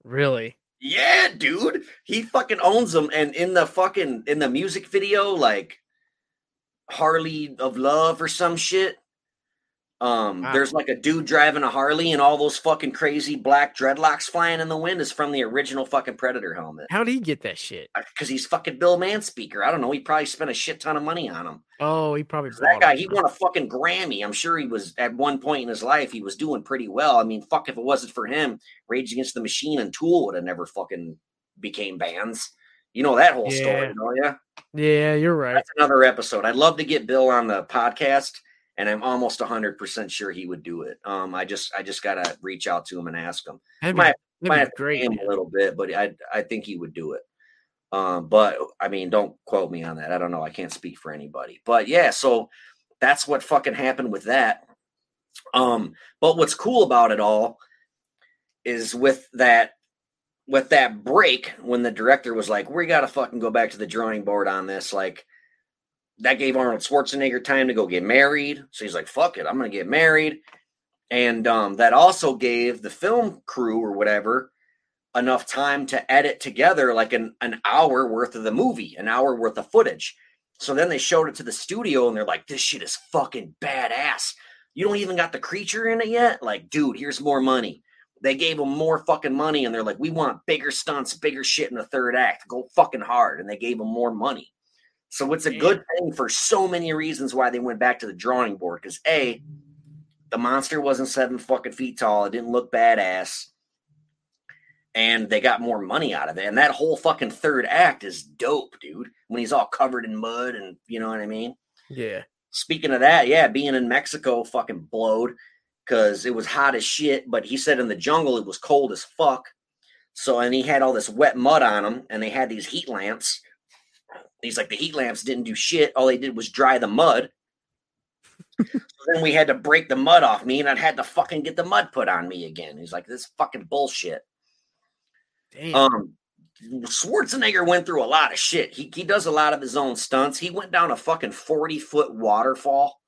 Speaker 2: Really?
Speaker 1: Yeah, dude. He fucking owns them. And in the fucking in the music video, like Harley of Love or some shit. Um,
Speaker 2: Wow.
Speaker 1: there's like a dude driving a Harley and all those fucking crazy black dreadlocks flying in the wind is from the original fucking Predator helmet.
Speaker 2: How did he get that shit?
Speaker 1: Because he's fucking Bill Manspeaker. I don't know. He probably spent a shit ton of money on him.
Speaker 2: Oh, he probably
Speaker 1: That guy,
Speaker 2: him,
Speaker 1: he won a fucking Grammy. I'm sure he was at one point in his life, he was doing pretty well. I mean, fuck, if it wasn't for him, Rage Against the Machine and Tool would have never fucking became bands. You know that whole story,
Speaker 2: Yeah.
Speaker 1: don't you?
Speaker 2: Yeah, you're right.
Speaker 1: That's another episode. I'd love to get Bill on the podcast, and I'm almost 100% sure he would do it. Um, I just, I just gotta reach out to him and ask him.
Speaker 2: That'd
Speaker 1: might- Might have
Speaker 2: great.
Speaker 1: him a little bit, but I, I think he would do it. Um, but I mean, don't quote me on that. I don't know. I can't speak for anybody. But yeah, so that's what fucking happened with that. Um, but what's cool about it all is with that with that break when the director was like, "We got to fucking go back to the drawing board on this." Like that gave Arnold Schwarzenegger time to go get married. So he's like, "Fuck it, I'm gonna get married." And um, that also gave the film crew or whatever enough time to edit together like an, an hour worth of the movie, an hour worth of footage. So then they showed it to the studio and they're like, this shit is fucking badass. You don't even got the creature in it yet? Like, dude, here's more money. They gave them more fucking money and they're like, we want bigger stunts, bigger shit in the third act. Go fucking hard. And they gave them more money. So it's a good thing for so many reasons why they went back to the drawing board. Because A, the monster wasn't seven fucking feet tall. It didn't look badass. And they got more money out of it. And that whole fucking third act is dope, dude. When he's all covered in mud and you know what I mean?
Speaker 2: Yeah.
Speaker 1: Speaking of that, yeah, being in Mexico fucking blowed because it was hot as shit. But he said in the jungle it was cold as fuck. So, and he had all this wet mud on him, and they had these heat lamps. He's like, the heat lamps didn't do shit. All they did was dry the mud. so then we had to break the mud off me, and I'd had to fucking get the mud put on me again. He's like, "This fucking bullshit."
Speaker 2: Damn.
Speaker 1: Um, Schwarzenegger went through a lot of shit. He he does a lot of his own stunts. He went down a fucking forty foot waterfall,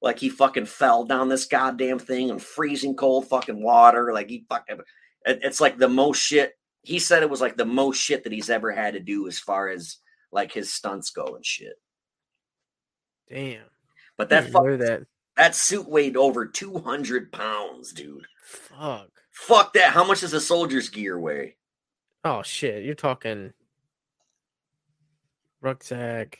Speaker 1: like he fucking fell down this goddamn thing in freezing cold fucking water. Like he fucking, it- it's like the most shit. He said it was like the most shit that he's ever had to do as far as like his stunts go and shit.
Speaker 2: Damn.
Speaker 1: But that fuck,
Speaker 2: that.
Speaker 1: that suit weighed over two hundred pounds, dude.
Speaker 2: Fuck.
Speaker 1: Fuck that. How much does a soldier's gear weigh?
Speaker 2: Oh shit. You're talking rucksack.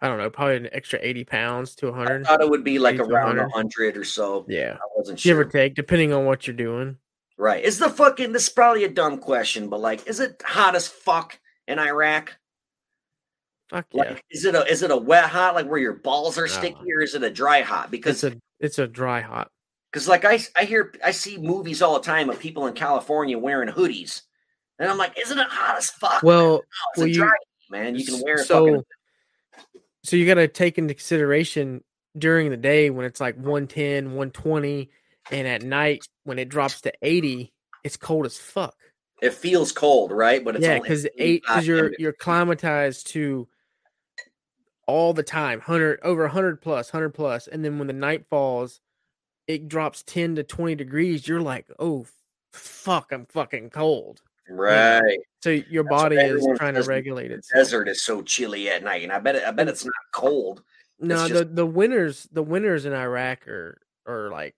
Speaker 2: I don't know, probably an extra 80 pounds to 100.
Speaker 1: I
Speaker 2: 100.
Speaker 1: thought it would be like around
Speaker 2: 100.
Speaker 1: hundred or so.
Speaker 2: Yeah.
Speaker 1: I wasn't
Speaker 2: Give
Speaker 1: sure.
Speaker 2: or take, depending on what you're doing.
Speaker 1: Right. Is the fucking this is probably a dumb question, but like, is it hot as fuck in Iraq?
Speaker 2: Fuck yeah.
Speaker 1: Like, is it a is it a wet hot like where your balls are sticky, or is it a dry hot? Because
Speaker 2: It's a it's a dry hot.
Speaker 1: because like I I hear I see movies all the time of people in California wearing hoodies, and I'm like, isn't it hot as fuck?
Speaker 2: Well,
Speaker 1: No, it's
Speaker 2: well,
Speaker 1: a
Speaker 2: you-
Speaker 1: man. You can wear a
Speaker 2: so
Speaker 1: fucking
Speaker 2: so you got to take into consideration during the day when it's like 110 120 and at night when it drops to 80 it's cold as fuck
Speaker 1: it feels cold, right? But it's
Speaker 2: yeah because eight because you're you're climatized to all the time 100 over 100 plus 100 plus and then when the night falls it drops 10 to 20 degrees you're like oh fuck i'm fucking cold
Speaker 1: right.
Speaker 2: so your
Speaker 1: That's
Speaker 2: body is trying to regulate it
Speaker 1: Desert is so chilly at night, and I bet it, I bet it's not cold.
Speaker 2: No, the the winters the winters in Iraq are are like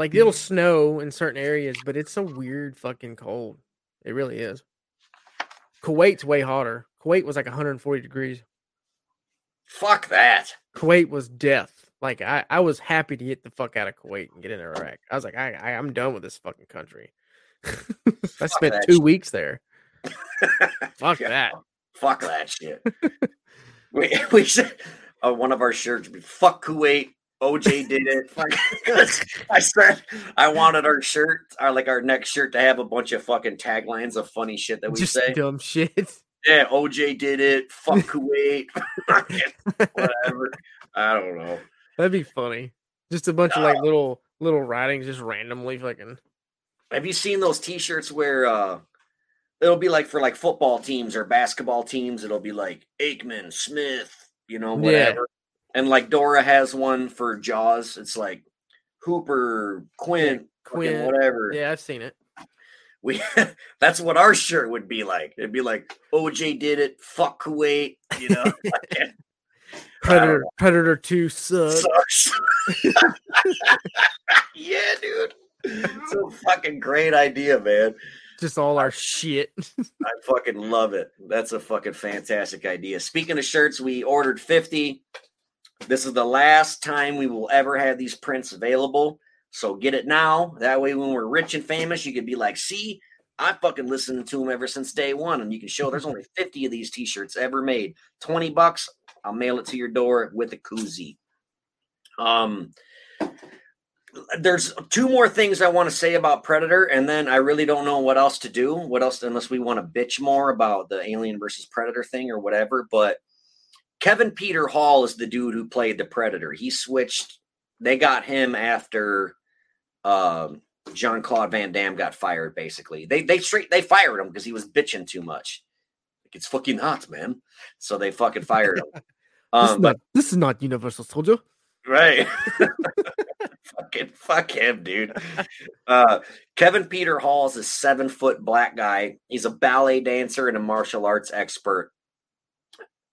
Speaker 2: like it'll snow in certain areas, but it's so weird fucking cold. It really is. Kuwait's way hotter. Kuwait was like 140 degrees.
Speaker 1: Fuck that.
Speaker 2: Kuwait was death. Like I, I was happy to get the fuck out of Kuwait and get in Iraq. I was like, I, I I'm done with this fucking country. I spent two
Speaker 1: shit.
Speaker 2: weeks there. Fuck
Speaker 1: Yeah.
Speaker 2: that.
Speaker 1: Fuck that shit. we we should uh, one of our shirts would be fuck Kuwait. OJ did it. I said I wanted our shirt, our like our next shirt to have a bunch of fucking taglines of funny shit that we
Speaker 2: Just
Speaker 1: say.
Speaker 2: dumb shit.
Speaker 1: Yeah, OJ did it. Fuck Kuwait. Whatever. I don't know.
Speaker 2: That'd be funny. Just a bunch of like little little writings, just randomly fucking.
Speaker 1: Have you seen those T-shirts where uh it'll be like for like football teams or basketball teams? It'll be like Aikman, Smith, you know,
Speaker 2: Yeah.
Speaker 1: And like Dora has one for Jaws. It's like Hooper, Quint,
Speaker 2: Quinn.
Speaker 1: whatever.
Speaker 2: Yeah, I've seen it.
Speaker 1: We that's what our shirt would be like. It'd be like OJ did it. Fuck Kuwait. You know,
Speaker 2: Predator Predator Two sucks.
Speaker 1: sucks. yeah, dude. It's a fucking great idea, man.
Speaker 2: Just all our shit.
Speaker 1: I fucking love it. That's a fucking fantastic idea. Speaking of shirts, we ordered 50. This is the last time we will ever have these prints available. So get it now. That way, when we're rich and famous, you could be like, see, I fucking listened to them ever since day one. And you can show there's only 50 of these t shirts ever made. 20 bucks, I'll mail it to your door with a koozie. Um, there's two more things I want to say about Predator, and then I really don't know what else to do. What else, unless we want to bitch more about the Alien versus Predator thing or whatever. But Kevin Peter Hall is the dude who played the Predator. He switched. They got him after um, Jean Claude Van Damme got fired. Basically, they they straight they fired him because he was bitching too much. Like it's fucking hot, man. So they fucking fired him.
Speaker 2: this, is
Speaker 1: Um, but
Speaker 2: not, this is not Universal Soldier.
Speaker 1: Right. Fucking fuck him, dude. Uh, Kevin Peter Hall is a seven foot black guy. He's a ballet dancer and a martial arts expert.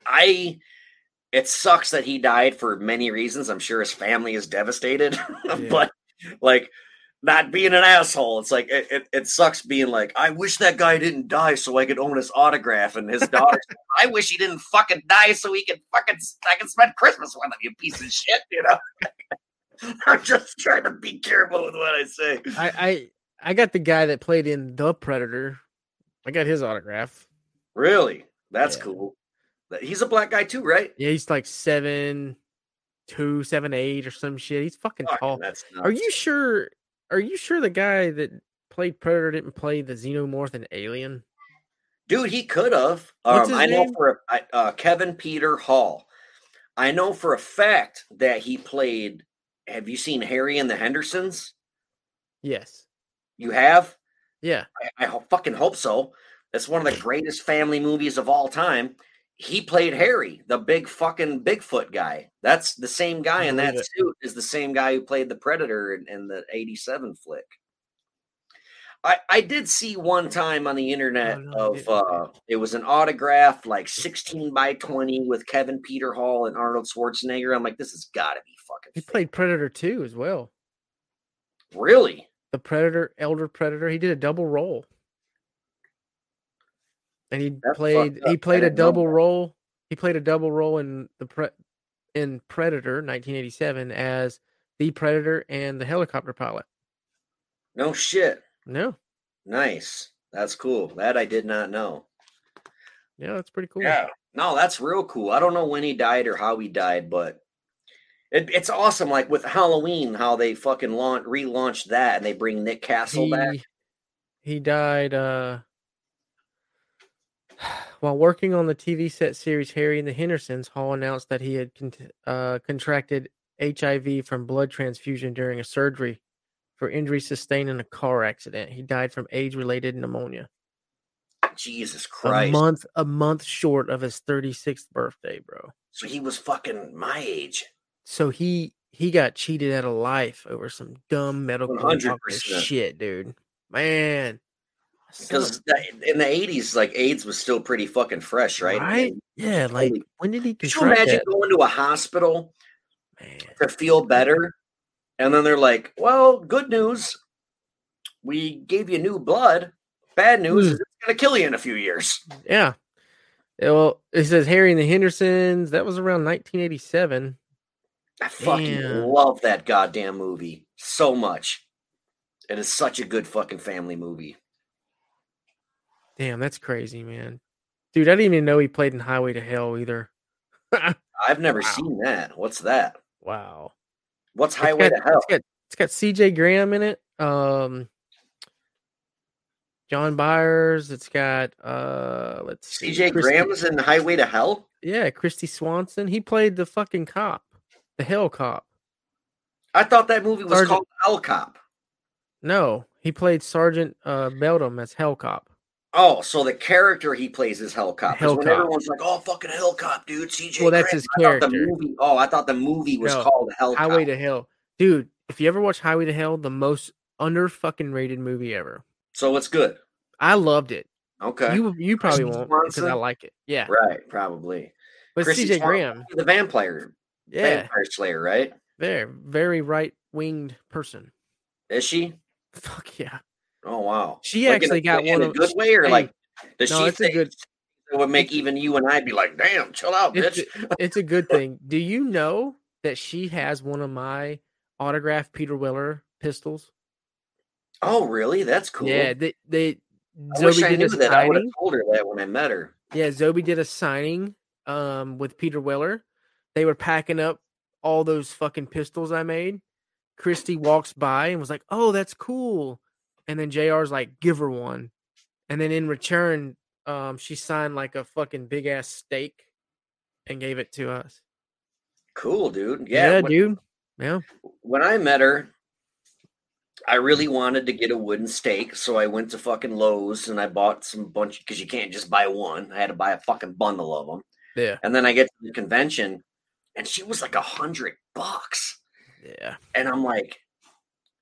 Speaker 1: I. It sucks that he died for many reasons. I'm sure his family is devastated, but like not being an asshole. It's like it, it, it sucks being like, I wish that guy didn't die so I could own his autograph. And his daughter, I wish he didn't fucking die so he could fucking I can spend Christmas with him, you piece of shit, you know. I'm just trying to be careful with what I say.
Speaker 2: I, I I got the guy that played in The Predator. I got his autograph.
Speaker 1: Really? That's
Speaker 2: Yeah.
Speaker 1: cool. He's a black guy too, right?
Speaker 2: Yeah, he's like seven, two, seven, eight, or some shit. He's fucking
Speaker 1: Fucking
Speaker 2: tall.
Speaker 1: that's
Speaker 2: Are you sure? Are you sure the guy that played Predator didn't play the Xenomorph in Alien?
Speaker 1: Dude, he could have. Um, I know
Speaker 2: name?
Speaker 1: for a, I- uh, Kevin Peter Hall. I know for a fact that he played. Have you seen Harry and the Hendersons?
Speaker 2: Yes.
Speaker 1: You have?
Speaker 2: Yeah.
Speaker 1: I, I fucking hope so. It's one of the greatest family movies of all time. He played Harry, the big fucking Bigfoot guy. That's the same guy in that
Speaker 2: it.
Speaker 1: suit is the same guy who played the Predator in, in the 87 flick. I, I did see one time on the internet
Speaker 2: Oh,
Speaker 1: of uh it was an autograph like 16 by 20 with Kevin Peter Hall and Arnold Schwarzenegger. I'm like, this has gotta be fucking
Speaker 2: He
Speaker 1: fake.
Speaker 2: played Predator 2 as well.
Speaker 1: really?
Speaker 2: The Predator, Elder Predator. He did a double role. And he
Speaker 1: That's
Speaker 2: played he played a
Speaker 1: know
Speaker 2: double role. He played a double role in the pre- in Predator 1987 as the Predator and the helicopter pilot.
Speaker 1: No shit.
Speaker 2: No.
Speaker 1: Nice. That's cool. That I did not know.
Speaker 2: Yeah, that's pretty cool.
Speaker 1: Yeah. No, that's real cool. I don't know when he died or how he died, but it, it's awesome. Like with Halloween, how they fucking launch, relaunched that and they bring Nick Castle back.
Speaker 2: He, he died uh while working on the TV set series Harry and the Hendersons. Hall announced that he had con- uh, contracted HIV from blood transfusion during a surgery for injury sustained in a car accident. He died from AIDS-related pneumonia.
Speaker 1: Jesus Christ!
Speaker 2: A month, a month short of his 36th birthday, bro.
Speaker 1: So he was fucking my age.
Speaker 2: So he he got cheated out of life over some dumb medical
Speaker 1: 100%.
Speaker 2: shit, dude. Man,
Speaker 1: Because in the 80s, like AIDS was still pretty fucking fresh, right?
Speaker 2: Right? Yeah, like when did he
Speaker 1: Could you imagine
Speaker 2: that?
Speaker 1: going to a hospital
Speaker 2: Man,
Speaker 1: to feel better? And then they're like, well, good news. We gave you new blood. Bad news
Speaker 2: Hmm.
Speaker 1: it's going to kill you in a few years.
Speaker 2: yeah. Yeah, Well, it says Harry and the Hendersons. That was around 1987.
Speaker 1: I fucking
Speaker 2: Damn.
Speaker 1: love that goddamn movie so much. It is such a good fucking family movie.
Speaker 2: Damn, that's crazy, man. Dude, I didn't even know he played in Highway to Hell either.
Speaker 1: I've never
Speaker 2: Wow.
Speaker 1: seen that. What's that?
Speaker 2: wow.
Speaker 1: What's
Speaker 2: It's
Speaker 1: Highway
Speaker 2: got-
Speaker 1: to Hell?
Speaker 2: It's got, it's got CJ Graham in it. Um John Byers. It's got uh let's see.
Speaker 1: CJ Graham's in Highway to Hell?
Speaker 2: Yeah, Kristy Swanson. He played the fucking cop. The hell cop.
Speaker 1: I thought that movie was
Speaker 2: Sergeant-
Speaker 1: called Hell Cop.
Speaker 2: No, he played Sergeant uh Bedlam as Hell Cop.
Speaker 1: Oh, so the character he plays is Hell Cop. 'Cause
Speaker 2: Hell
Speaker 1: when everyone's like, "Oh, fucking Hell Cop, dude," CJ.
Speaker 2: Well, that's
Speaker 1: Graham,"
Speaker 2: his
Speaker 1: thought The
Speaker 2: character.
Speaker 1: movie. Oh, I thought the movie was
Speaker 2: No,
Speaker 1: called Hell
Speaker 2: Highway to Hell. Dude, if you ever watch Highway to Hell, the most under fucking rated movie ever.
Speaker 1: So it's good.
Speaker 2: I loved it.
Speaker 1: Okay.
Speaker 2: You you probably
Speaker 1: Kristy
Speaker 2: won't because I like it. Yeah.
Speaker 1: right, probably.
Speaker 2: But CJ Graham,
Speaker 1: the vampire,
Speaker 2: yeah,
Speaker 1: vampire slayer, right?
Speaker 2: there, very right winged person.
Speaker 1: Is she?
Speaker 2: Fuck yeah.
Speaker 1: Oh wow.
Speaker 2: She
Speaker 1: Like
Speaker 2: actually
Speaker 1: a,
Speaker 2: got
Speaker 1: in
Speaker 2: one
Speaker 1: a
Speaker 2: of
Speaker 1: good way, or
Speaker 2: Hey,
Speaker 1: like does
Speaker 2: no,
Speaker 1: she
Speaker 2: it's a
Speaker 1: think
Speaker 2: good-
Speaker 1: it would make even you and I be like, "Damn, chill out,
Speaker 2: it's
Speaker 1: bitch."
Speaker 2: a, it's a good thing. Do you know that she has one of my autographed Peter Weller pistols?
Speaker 1: Oh, really? That's cool.
Speaker 2: Yeah, they they
Speaker 1: I wish I
Speaker 2: did
Speaker 1: knew
Speaker 2: a
Speaker 1: that. I would have told her that when I met her.
Speaker 2: Yeah, Zoe did a signing um with Peter Weller. They were packing up all those fucking pistols I made. Kristy walks by and was like, "Oh, that's cool." And then JR's like, "Give her one." And then in return, um she signed like a fucking big ass steak and gave it to us.
Speaker 1: Cool, dude.
Speaker 2: Yeah,
Speaker 1: Yeah, when,
Speaker 2: dude. Yeah.
Speaker 1: when I met her, I really wanted to get a wooden stake, so I went to fucking Lowe's and I bought some bunch because you can't just buy one. I had to buy a fucking bundle of them,
Speaker 2: Yeah.
Speaker 1: and then I get to the convention, and she was like a hundred bucks,
Speaker 2: Yeah.
Speaker 1: and I'm like,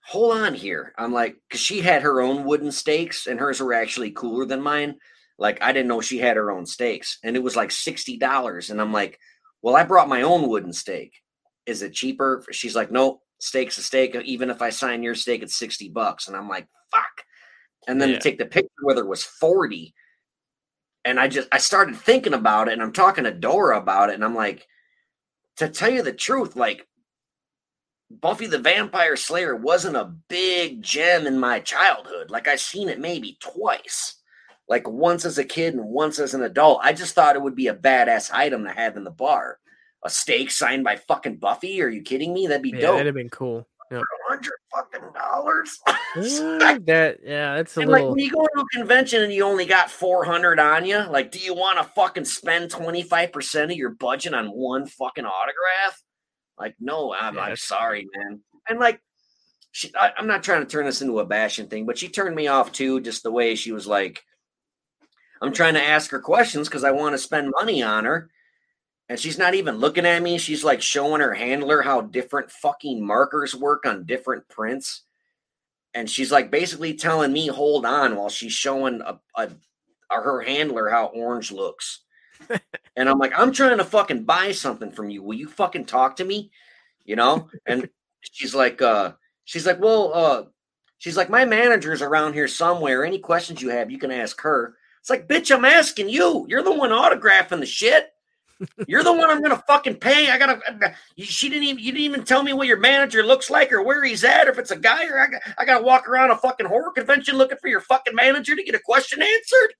Speaker 1: hold on here. I'm like, because she had her own wooden stakes, and hers were actually cooler than mine. Like I didn't know she had her own stakes, and it was like sixty dollars, and I'm like, well, I brought my own wooden stake. Is it cheaper? She's like, no, steak's a steak. Even if I sign your steak, it's 60 bucks. And I'm like, fuck. And then
Speaker 2: Yeah.
Speaker 1: to take the picture, whether it was 40. And I just, I started thinking about it and I'm talking to Dora about it. And I'm like, to tell you the truth, like, Buffy the Vampire Slayer wasn't a big gem in my childhood. Like, I seen it maybe twice, like once as a kid and once as an adult. I just thought it would be a badass item to have in the bar a steak signed by fucking Buffy? Are you kidding me? That'd be
Speaker 2: Yeah,
Speaker 1: dope.
Speaker 2: that'd have been cool. Yep.
Speaker 1: hundred fucking dollars.
Speaker 2: That yeah, that's a
Speaker 1: and like
Speaker 2: little.
Speaker 1: when you go to a convention and you only got four hundred on you, like, do you want to fucking spend twenty five percent of your budget on one fucking autograph? Like, no, I'm,
Speaker 2: Yeah,
Speaker 1: I'm sorry, man. And like, she, I, I'm not trying to turn this into a bashing thing, but she turned me off too, just the way she was like, I'm trying to ask her questions because I want to spend money on her. And she's not even looking at me. She's like showing her handler how different fucking markers work on different prints. And she's like basically telling me, hold on, while she's showing a, a, a her handler how orange looks. and I'm like, I'm trying to fucking buy something from you. Will you fucking talk to me? You know? And she's like, uh, she's like, well, uh, she's like, my manager's around here somewhere. Any questions you have, you can ask her. It's like, bitch, I'm asking you. You're the one autographing the shit. You're the one I'm gonna fucking pay. I gotta. She didn't even. You didn't even tell me what your manager looks like or where he's at, or if it's a guy or I got. I gotta walk around a fucking horror convention looking for your fucking manager to get a question answered.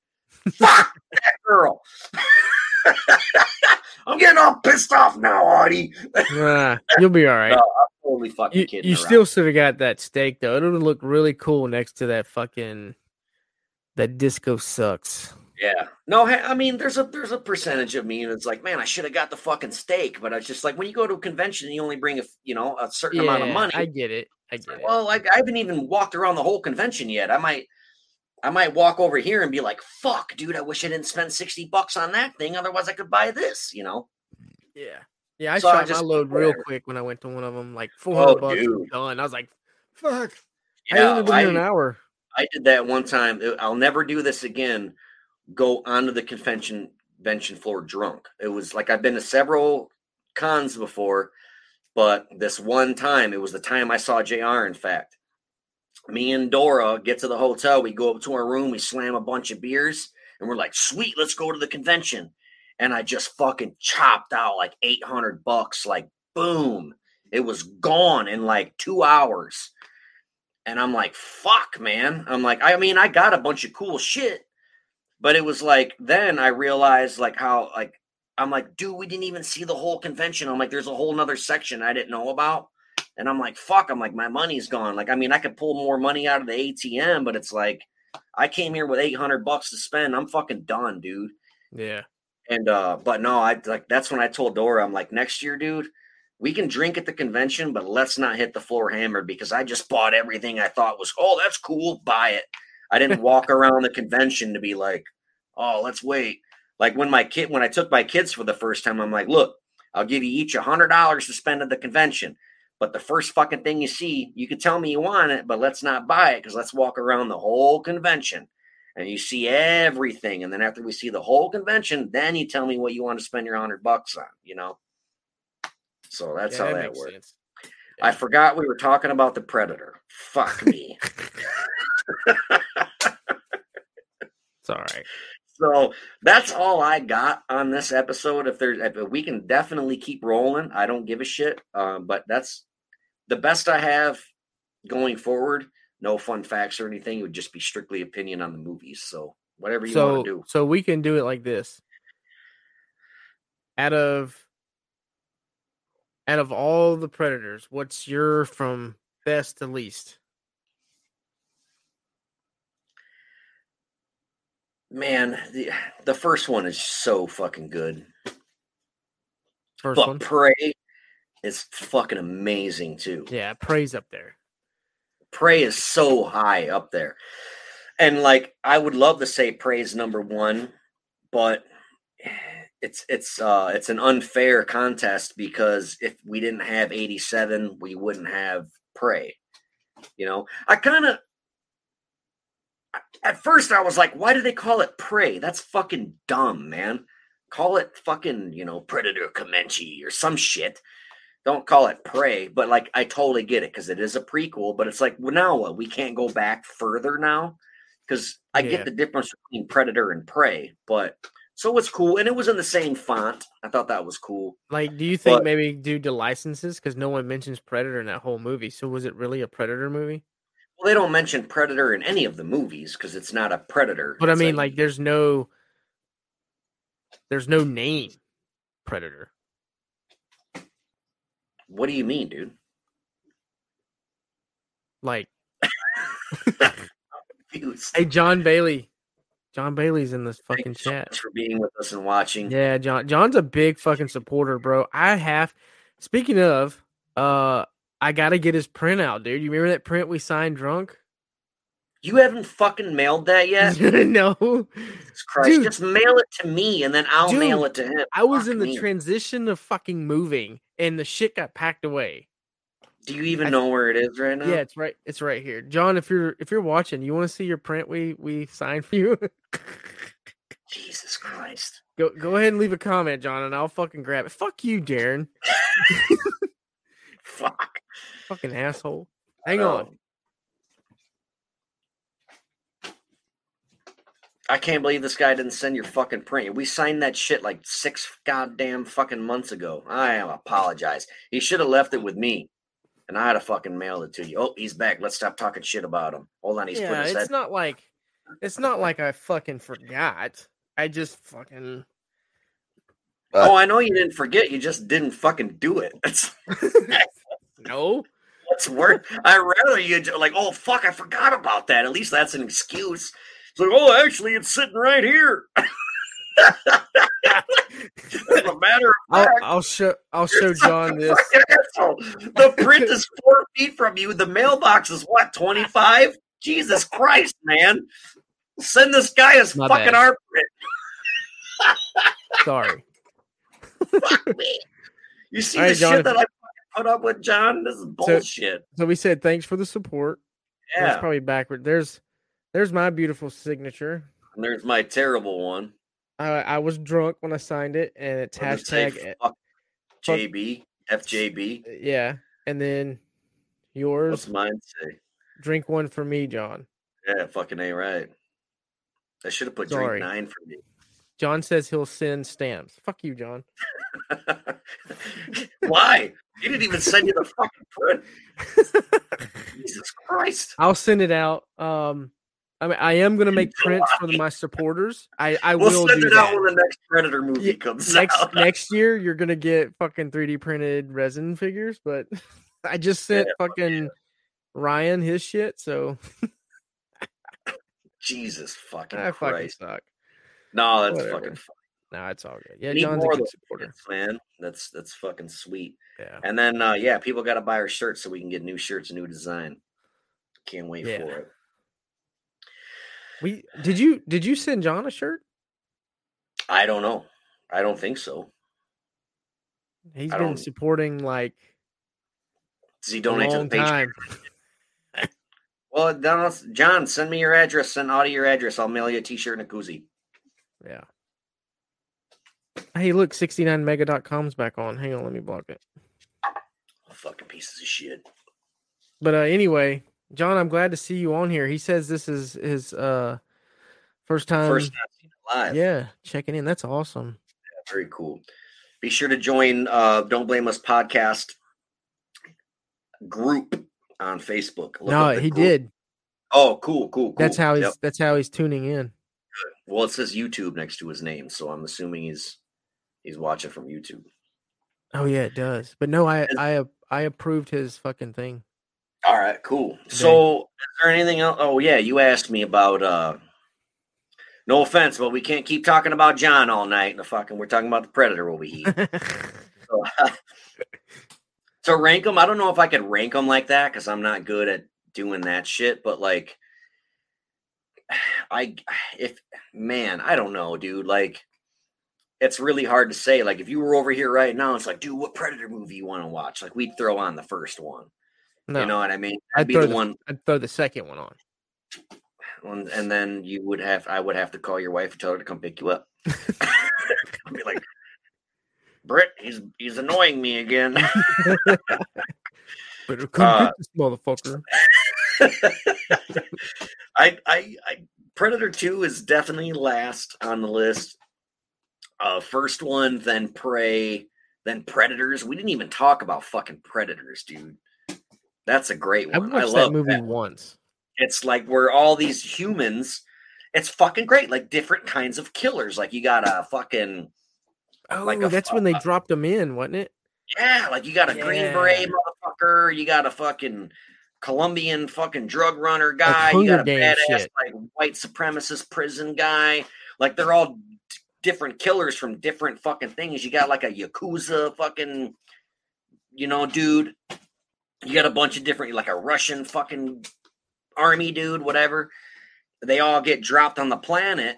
Speaker 1: Fuck that girl. I'm getting all pissed off now, Artie.
Speaker 2: Ah, you'll be all right.
Speaker 1: No, Totally fucking
Speaker 2: you
Speaker 1: kidding.
Speaker 2: you
Speaker 1: around.
Speaker 2: still should have got that steak though. It would look really cool next to that fucking that disco sucks.
Speaker 1: Yeah. No, I mean, there's a there's a percentage of me that's like, man, I should have got the fucking steak, but I was just like, when you go to a convention, you only bring a you know a certain amount of money.
Speaker 2: I get it. I get
Speaker 1: like,
Speaker 2: it.
Speaker 1: well, like I haven't even walked around the whole convention yet. I might, I might walk over here and be like, "Fuck, dude, I wish I didn't spend sixty bucks on that thing. Otherwise, I could buy this." You know?
Speaker 2: Yeah. Yeah, I
Speaker 1: So I
Speaker 2: shot my
Speaker 1: just-
Speaker 2: load real quick when I went to one of them. Like four hundred
Speaker 1: Oh,
Speaker 2: bucks
Speaker 1: dude.
Speaker 2: done. I was like, fuck. I
Speaker 1: Yeah,
Speaker 2: only been here an
Speaker 1: I,
Speaker 2: hour.
Speaker 1: I did that one time. I'll never do this again. Go onto the convention convention floor drunk. It was like I've been to several cons before, but this one time, it was the time I saw JR. In fact, me and Dora get to the hotel. We go up to our room. We slam a bunch of beers, and we're like, "Sweet, let's go to the convention." And I just fucking chopped out like eight hundred bucks. Like boom, it was gone in like two hours. And I'm like, "Fuck, man!" I'm like, I mean, I got a bunch of cool shit, but it was like then I realized like how like I'm like, dude, we didn't even see the whole convention. I'm like, there's a whole nother section I didn't know about. And I'm like, fuck, I'm like, my money's gone. Like, I mean, I could pull more money out of the ATM, but it's like, I came here with 800 bucks to spend. I'm fucking done, dude.
Speaker 2: Yeah.
Speaker 1: And, uh, but no, I like, that's when I told Dora, I'm like, next year, dude, we can drink at the convention, but let's not hit the floor hammered because I just bought everything I thought was, oh, that's cool. Buy it. I didn't walk around the convention to be like, oh, let's wait. Like when my kid, when I took my kids for the first time, I'm like, look, I'll give you each a hundred dollars to spend at the convention. But the first fucking thing you see, you can tell me you want it, but let's not buy it because let's walk around the whole convention and you see everything. And then after we see the whole convention, then you tell me what you want to spend your hundred bucks on, you know? So that's
Speaker 2: yeah,
Speaker 1: how that,
Speaker 2: makes
Speaker 1: works.
Speaker 2: sense.
Speaker 1: I forgot we were talking about the predator. Fuck me.
Speaker 2: It's all right.
Speaker 1: So that's all I got on this episode. If there's, if we can definitely keep rolling. I don't give a shit. Um, but that's the best I have going forward. No fun facts or anything. It would just be strictly opinion on the movies. So whatever you
Speaker 2: so
Speaker 1: want to do.
Speaker 2: so we can do it like this. Out of out of all the predators, what's your from best to least?
Speaker 1: Man, the the first one is so fucking good.
Speaker 2: First
Speaker 1: but
Speaker 2: one.
Speaker 1: Prey is fucking amazing too.
Speaker 2: Yeah, Prey's up there.
Speaker 1: Prey is so high up there. And like I would love to say Prey is number one, but it's it's uh it's an unfair contest because if we didn't have 87, we wouldn't have Prey. You know, I kind of at first I was like, why do they call it Prey? That's fucking dumb, man. Call it fucking, you know, Predator Comanche or some shit don't call it prey but like i totally get it because it is a prequel but it's like well now what we can't go back further now because i
Speaker 2: Yeah.
Speaker 1: get the difference between predator and prey but so it's cool and it was in the same font i thought that was cool
Speaker 2: Like, do you think
Speaker 1: But-
Speaker 2: maybe due to licenses? Because no one mentions Predator in that whole movie. So was it really a Predator movie?
Speaker 1: Well they don't mention predator in any of the movies because it's not a predator
Speaker 2: But I mean, like, there's no, there's no name Predator.
Speaker 1: what do you mean dude
Speaker 2: Like, hey, John Bailey. John Bailey's in this fucking
Speaker 1: so
Speaker 2: chat.
Speaker 1: much for being with us and watching.
Speaker 2: Yeah, John. John's a big fucking supporter, bro. I have. Speaking of, uh, I gotta get his print out, dude. You remember that print we signed drunk?
Speaker 1: You haven't fucking mailed that yet?
Speaker 2: no,
Speaker 1: Jesus Christ.
Speaker 2: Dude.
Speaker 1: Just mail it to me and then I'll
Speaker 2: Dude,
Speaker 1: mail it to him.
Speaker 2: I was
Speaker 1: Fuck
Speaker 2: in the
Speaker 1: me.
Speaker 2: transition of fucking moving, and the shit got packed away.
Speaker 1: Do you even
Speaker 2: I-
Speaker 1: know where it is right now?
Speaker 2: Yeah, it's right. It's right here, John. If you're if you're watching, you want to see your print we we signed for you?
Speaker 1: Jesus Christ.
Speaker 2: go go ahead and leave a comment, John, and I'll fucking grab it. Fuck you, Darin.
Speaker 1: Fuck.
Speaker 2: Fucking asshole. Hang
Speaker 1: Oh.
Speaker 2: on.
Speaker 1: I can't believe this guy didn't send your fucking print. We signed that shit like six goddamn fucking months ago. I apologize. He should have left it with me. And I had to fucking mail it to you. Oh, he's back. Let's stop talking shit about him. Hold on, he's
Speaker 2: yeah,
Speaker 1: putting his
Speaker 2: it's
Speaker 1: head.
Speaker 2: not like it's not like I fucking forgot. I just fucking
Speaker 1: oh, I know you didn't forget. You just didn't fucking do it.
Speaker 2: No.
Speaker 1: What's worse. I rather you like, oh fuck, I forgot about that. At least that's an excuse. It's like, oh, actually, it's sitting right here. As a matter of
Speaker 2: I'll,
Speaker 1: fact,
Speaker 2: I'll show I'll show John this.
Speaker 1: asshole. The print is four feet from you. The mailbox is what, 25? Jesus Christ, man. Send this guy his
Speaker 2: My
Speaker 1: fucking
Speaker 2: bad.
Speaker 1: art print.
Speaker 2: Sorry.
Speaker 1: Fuck me. You see
Speaker 2: right,
Speaker 1: the
Speaker 2: John,
Speaker 1: shit that I put up with, John? This is bullshit.
Speaker 2: So we said thanks for the support. That's
Speaker 1: yeah.
Speaker 2: probably backward. There's there's my beautiful signature.
Speaker 1: And there's my terrible one.
Speaker 2: I I was drunk when I signed it, and it's
Speaker 1: What does it
Speaker 2: hashtag
Speaker 1: Fuck JB, FJB.
Speaker 2: yeah, and then yours.
Speaker 1: What's mine say?
Speaker 2: Drink one for me, John.
Speaker 1: Yeah, fucking ain't right. I should have put
Speaker 2: Sorry.
Speaker 1: drink nine for me.
Speaker 2: John says he'll send stamps. Fuck you, John.
Speaker 1: Why? He didn't even send you the fucking print. Jesus Christ.
Speaker 2: I'll send it out. Um, I mean, I am gonna make prints for my supporters. I I
Speaker 1: We'll
Speaker 2: will
Speaker 1: send
Speaker 2: do
Speaker 1: it out when the next Predator movie
Speaker 2: Yeah,
Speaker 1: comes
Speaker 2: next
Speaker 1: out.
Speaker 2: next year you're gonna get fucking 3D printed resin figures, but I just sent fucking Ryan his shit, so
Speaker 1: Jesus fucking
Speaker 2: I fucking
Speaker 1: Christ.
Speaker 2: suck.
Speaker 1: No, that's
Speaker 2: Whatever.
Speaker 1: fucking fun.
Speaker 2: No, it's all good. Yeah,
Speaker 1: Need
Speaker 2: John's a good supporter.
Speaker 1: man. That's that's fucking sweet.
Speaker 2: Yeah.
Speaker 1: And then uh yeah, people gotta buy our shirts so we can get new shirts, new design. Can't wait
Speaker 2: Yeah.
Speaker 1: for it.
Speaker 2: We did you did you send John a shirt?
Speaker 1: I don't know. I don't think so.
Speaker 2: He's
Speaker 1: I
Speaker 2: been supporting like
Speaker 1: Does he donate to the page?
Speaker 2: time.
Speaker 1: Well, John, send me your address. Send Audie your address. I'll mail you a t-shirt and a koozie.
Speaker 2: Yeah. Hey, look, 69mega.com's back on. Hang on, let me block it.
Speaker 1: Fucking pieces of shit.
Speaker 2: But uh anyway, John, I'm glad to see you on here. He says this is his uh first time
Speaker 1: First time live.
Speaker 2: yeah, checking in. That's awesome.
Speaker 1: Very cool. Be sure to join uh Don't Blame Us podcast group on Facebook. Look
Speaker 2: no, he
Speaker 1: group.
Speaker 2: did.
Speaker 1: Oh, cool, cool, cool.
Speaker 2: That's how he's
Speaker 1: Yep.
Speaker 2: that's how he's tuning in.
Speaker 1: Well, it says YouTube next to his name, so I'm assuming he's he's watching from YouTube.
Speaker 2: Oh yeah, it does. But no, I I I approved his fucking thing.
Speaker 1: All right, cool. So, is there anything else? Oh, yeah, you asked me about. uh No offense, but we can't keep talking about John all night. The fucking, we're talking about the Predator over here. so, so rank them. I don't know if I could rank them like that because I'm not good at doing that shit. But like, I if man, I don't know, dude. Like, it's really hard to say. Like, if you were over here right now, it's like, dude, what Predator movie you want to watch? Like, we'd throw on the first one.
Speaker 2: no,
Speaker 1: You know what I mean?
Speaker 2: I'd
Speaker 1: I'd be
Speaker 2: throw
Speaker 1: the
Speaker 2: the-
Speaker 1: one,
Speaker 2: I'd throw the second one on.
Speaker 1: and, and then you would have, I would have to call your wife and tell her to come pick you up. I'd be like, Britt, he's he's annoying me again.
Speaker 2: But come
Speaker 1: Uh,
Speaker 2: this motherfucker.
Speaker 1: I, I, I, Predator Two is definitely last on the list. Uh, first one, then Prey, then Predators. We didn't even talk about fucking Predators, dude. That's a great
Speaker 2: I
Speaker 1: one.
Speaker 2: watched
Speaker 1: I
Speaker 2: that movie
Speaker 1: that.
Speaker 2: once.
Speaker 1: It's like we're all these humans. It's fucking great. Like different kinds of killers. Like you got a fucking
Speaker 2: Oh,
Speaker 1: Like a
Speaker 2: that's when they
Speaker 1: uh,
Speaker 2: dropped them in, wasn't it?
Speaker 1: yeah. Like you got a green
Speaker 2: Yeah.
Speaker 1: beret motherfucker. You got a fucking Colombian fucking drug runner guy. you got a badass
Speaker 2: shit.
Speaker 1: like white supremacist prison guy. Like they're all d- different killers from different fucking things. You got like a yakuza fucking, you know, dude. You got a bunch of different, like a Russian fucking army dude, whatever. They all get dropped on the planet,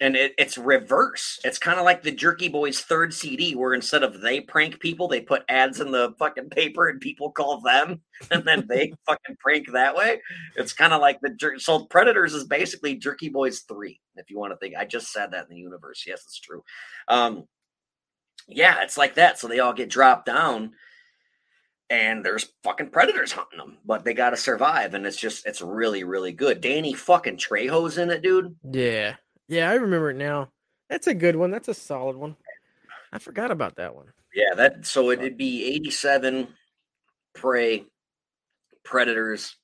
Speaker 1: and it, it's reverse. It's kind of like the Jerky Boys third CD, where instead of they prank people, they put ads in the fucking paper, and people call them, and then they fucking prank that way. It's kind of like the Jer- so Predators is basically Jerky Boys three, if you want to think. I just said that in the universe. Yes, it's true. Um, yeah, it's like that. So they all get dropped down and there's fucking predators hunting them, but they got to survive, and it's just it's really really good. Danny fucking Trejo's in it, dude.
Speaker 2: Yeah. Yeah, I remember it now. That's a good one. That's a solid one. I forgot about that one.
Speaker 1: Yeah, that so it'd be 87 prey predators.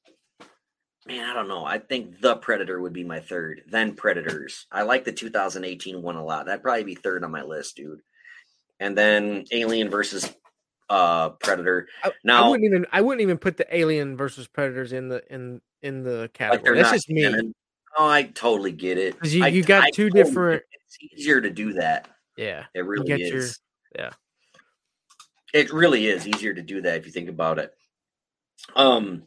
Speaker 1: Man, I don't know. I think the Predator would be my third, then Predators. I like the 2018 one a lot. That'd probably be third on my list, dude. And then Alien versus uh Predator.
Speaker 2: I, I
Speaker 1: Now-
Speaker 2: wouldn't even I wouldn't even put the Alien versus Predators in the in in the category.
Speaker 1: they're
Speaker 2: That's just me.
Speaker 1: canon. Oh, I totally get it.
Speaker 2: you-
Speaker 1: I-
Speaker 2: you got
Speaker 1: I
Speaker 2: two
Speaker 1: totally
Speaker 2: different-
Speaker 1: it. It's easier to do that.
Speaker 2: Yeah.
Speaker 1: It really is.
Speaker 2: your- yeah.
Speaker 1: It really is easier to do that if you think about it. Um,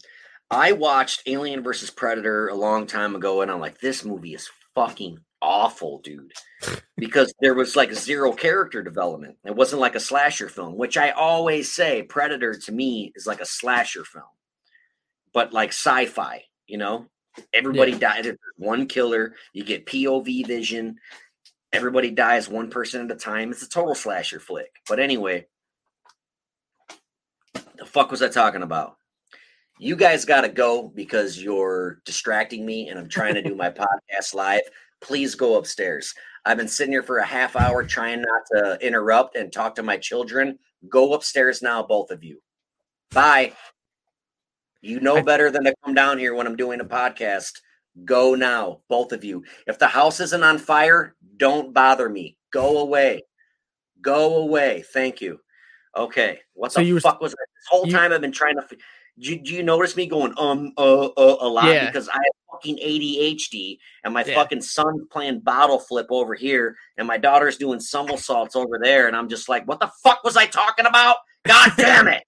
Speaker 1: I watched Alien versus Predator a long time ago, and I'm like, this movie is fucking awful, dude. because there was like zero character development. It wasn't like a slasher film, which I always say Predator to me is like a slasher film, but like sci-fi, you know? Everybody dies. One killer. You get POV vision. Everybody dies one person at a time. It's a total slasher flick. But anyway, the fuck was I talking about? You guys got to go because you're distracting me and I'm trying to do my podcast live. Please go upstairs. I've been sitting here for a half hour trying not to interrupt and talk to my children. Go upstairs now, both of you. Bye. You know
Speaker 2: I-
Speaker 1: better than to come down here when I'm doing a podcast. Go now, both of you. If the house isn't on fire, don't bother me. Go away. Go away. Thank you. Okay. What
Speaker 2: So
Speaker 1: the
Speaker 2: you were-
Speaker 1: fuck was that? This whole
Speaker 2: you-
Speaker 1: time I've been trying to. Do you, do you notice me going um uh uh a lot
Speaker 2: Yeah.
Speaker 1: because I have fucking ADHD and my
Speaker 2: Yeah.
Speaker 1: fucking son's playing bottle flip over here and my daughter's doing somersaults over there and I'm just like, what the fuck was I talking about? God damn it!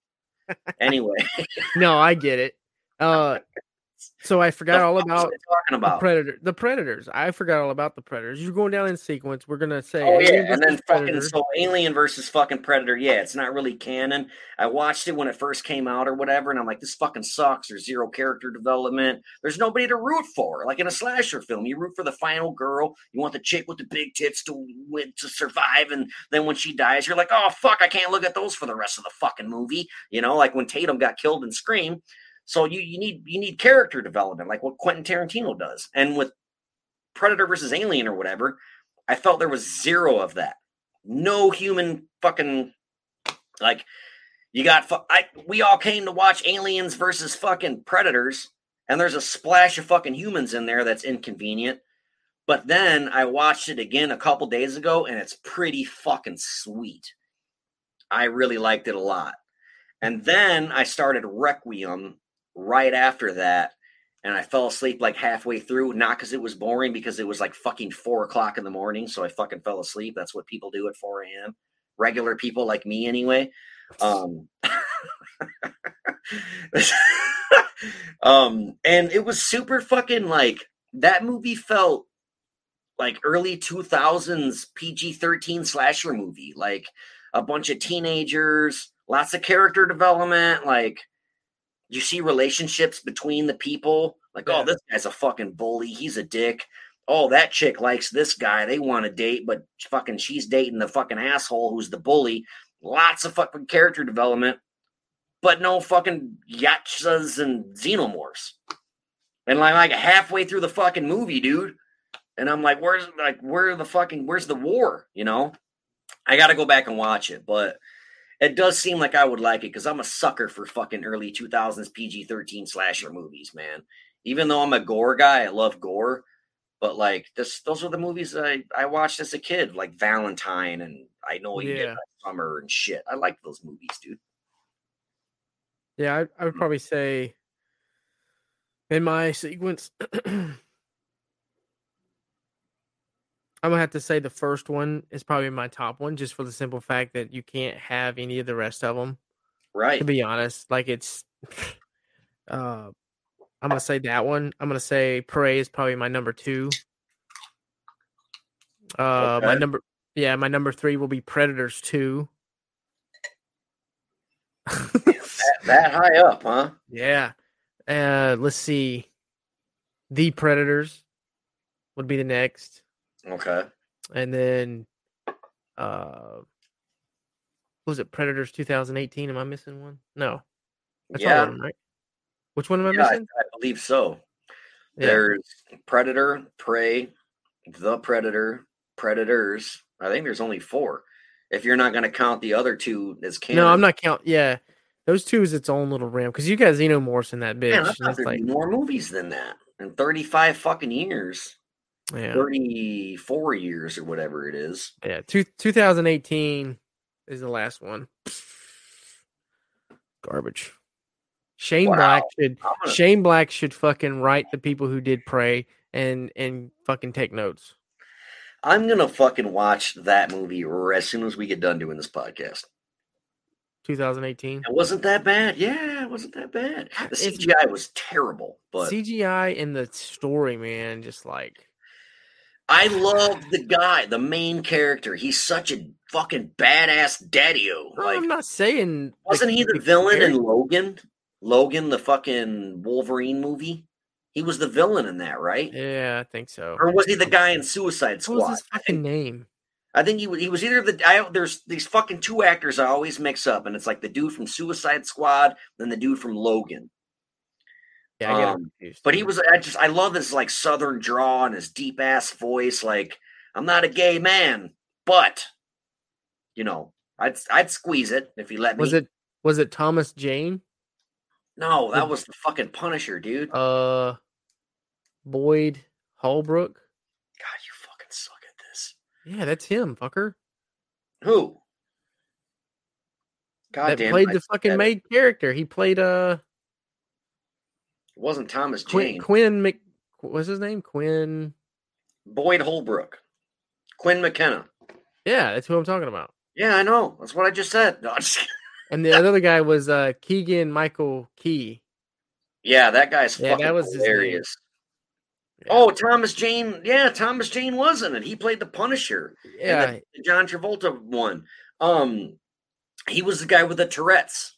Speaker 1: Anyway,
Speaker 2: No, I get it. Uh so I forgot all
Speaker 1: fuck was
Speaker 2: about the predator the predators. I forgot all about the predators. You're going down in sequence. We're gonna say
Speaker 1: Oh yeah, and then
Speaker 2: versus
Speaker 1: fucking
Speaker 2: Predator.
Speaker 1: so Alien versus fucking Predator. Yeah, it's not really canon. I watched it when it first came out or whatever, and I'm like, this fucking sucks. There's zero character development. There's nobody to root for. Like in a slasher film, you root for the final girl. You want the chick with the big tits to win to survive, and then when she dies, you're like, oh fuck, I can't look at those for the rest of the fucking movie. You know, like when Tatum got killed in Scream. So you you need you need character development, like what Quentin Tarantino does, and with Predator versus Alien or whatever. I felt there was zero of that. No human fucking like you got fu- I we all came to watch aliens versus fucking predators and there's a splash of fucking humans in there that's inconvenient. But then I watched it again a couple days ago and it's pretty fucking sweet. I really liked it a lot. And then I started Requiem right after that and I fell asleep like halfway through, not because it was boring, because it was like fucking four o'clock in the morning. So I fucking fell asleep. That's what people do at 4 a.m. Regular people like me, anyway. Um, um, and it was super fucking like that movie felt like early 2000s PG 13 slasher movie, like a bunch of teenagers, lots of character development, like you see relationships between the people. Like, oh,
Speaker 2: Yeah.
Speaker 1: oh, this guy's a fucking bully. He's a dick. Oh, that chick likes this guy. They want to date, but fucking she's dating the fucking asshole who's the bully. Lots of fucking character development, but no fucking Yautjas and xenomorphs. And like, like halfway through the fucking movie, dude. And I'm like, where's like where the fucking where's the war? You know? I gotta go back and watch it, but it does seem like I would like it because I'm a sucker for fucking early 2000s PG 13 slasher movies, man. Even though I'm a gore guy, I love gore. But like this, those are the movies I, I watched as a kid, like Valentine and I Know You
Speaker 2: Yeah.
Speaker 1: Last Summer and shit. I like those movies, dude.
Speaker 2: Yeah, I, I would mm. probably say In my sequence, I'm gonna have to say the first one is probably my top one, just for the simple fact that you can't have any of the rest of them.
Speaker 1: Right.
Speaker 2: To be honest, like it's, uh, I'm gonna say that one. I'm gonna say Prey is probably my number two. Uh, my number, yeah, my number three will be Predators two.
Speaker 1: That, that high up, huh?
Speaker 2: yeah. Uh, let's see. The Predators would be the next.
Speaker 1: Okay.
Speaker 2: and then uh was it Predators 2018? Am I missing one? No. That's
Speaker 1: yeah.
Speaker 2: them, right? Which one am I
Speaker 1: Yeah,
Speaker 2: missing?
Speaker 1: I believe so.
Speaker 2: Yeah.
Speaker 1: There's Predator, Prey, The Predator, Predators. I think there's only four. If you're not going to count the other two as canon.
Speaker 2: No, I'm not counting. Yeah. Those two is its own little realm because you got Xenomorphs in that bitch.
Speaker 1: Man, I thought there'd
Speaker 2: like,
Speaker 1: be more movies than that in 35 fucking years,
Speaker 2: yeah,
Speaker 1: 34 years or whatever it is.
Speaker 2: yeah. Two, 2018 is the last one. Garbage. Shane
Speaker 1: Wow.
Speaker 2: Black should
Speaker 1: gonna-
Speaker 2: Shane Black should fucking write the people who did Prey and and fucking take notes.
Speaker 1: I'm gonna fucking watch that movie as soon as we get done doing this podcast.
Speaker 2: 2018.
Speaker 1: It wasn't that bad. Yeah, it wasn't that bad. The
Speaker 2: It's-
Speaker 1: CGI was terrible, but
Speaker 2: CGI and the story, man, just like
Speaker 1: I love the guy, the main character. He's such a fucking badass daddy-o.
Speaker 2: No,
Speaker 1: Like,
Speaker 2: I'm not saying
Speaker 1: wasn't he the villain in Logan? Logan, the fucking Wolverine movie. He was the villain in that, right?
Speaker 2: Yeah, I think so.
Speaker 1: Or was he the guy in Suicide
Speaker 2: What was his fucking name?
Speaker 1: I think he was. He was either the. I, there's these fucking two actors I always mix up, and it's like the dude from Suicide Squad, then the dude from Logan.
Speaker 2: Yeah, I get
Speaker 1: Um,
Speaker 2: confused.
Speaker 1: But he was. I just. I love his like Southern draw and his deep ass voice. Like I'm not a gay man, but you know, I'd I'd squeeze it if he let me.
Speaker 2: was it was it Thomas Jane?
Speaker 1: No, that was the fucking Punisher, dude.
Speaker 2: Uh, Boyd Holbrook.
Speaker 1: God, you fucking suck at this.
Speaker 2: Yeah, that's him, fucker.
Speaker 1: Who? God
Speaker 2: that
Speaker 1: damn,
Speaker 2: played
Speaker 1: I
Speaker 2: the fucking main character. He played uh
Speaker 1: It wasn't Thomas
Speaker 2: Quinn
Speaker 1: Jane.
Speaker 2: Quinn Mc. What's his name? Quinn.
Speaker 1: Boyd Holbrook. Quinn McKenna.
Speaker 2: Yeah, that's who I'm talking about.
Speaker 1: Yeah, I know. That's what I just said. No, just.
Speaker 2: And the other guy was uh Keegan Michael Key.
Speaker 1: yeah, that guy's
Speaker 2: Yeah,
Speaker 1: fucking
Speaker 2: that was
Speaker 1: hilarious.
Speaker 2: Yeah.
Speaker 1: Oh, Thomas Jane. Yeah, Thomas Jane wasn't it? He played the Punisher.
Speaker 2: yeah,
Speaker 1: the, John Travolta one. Um, he was the guy with the Tourette's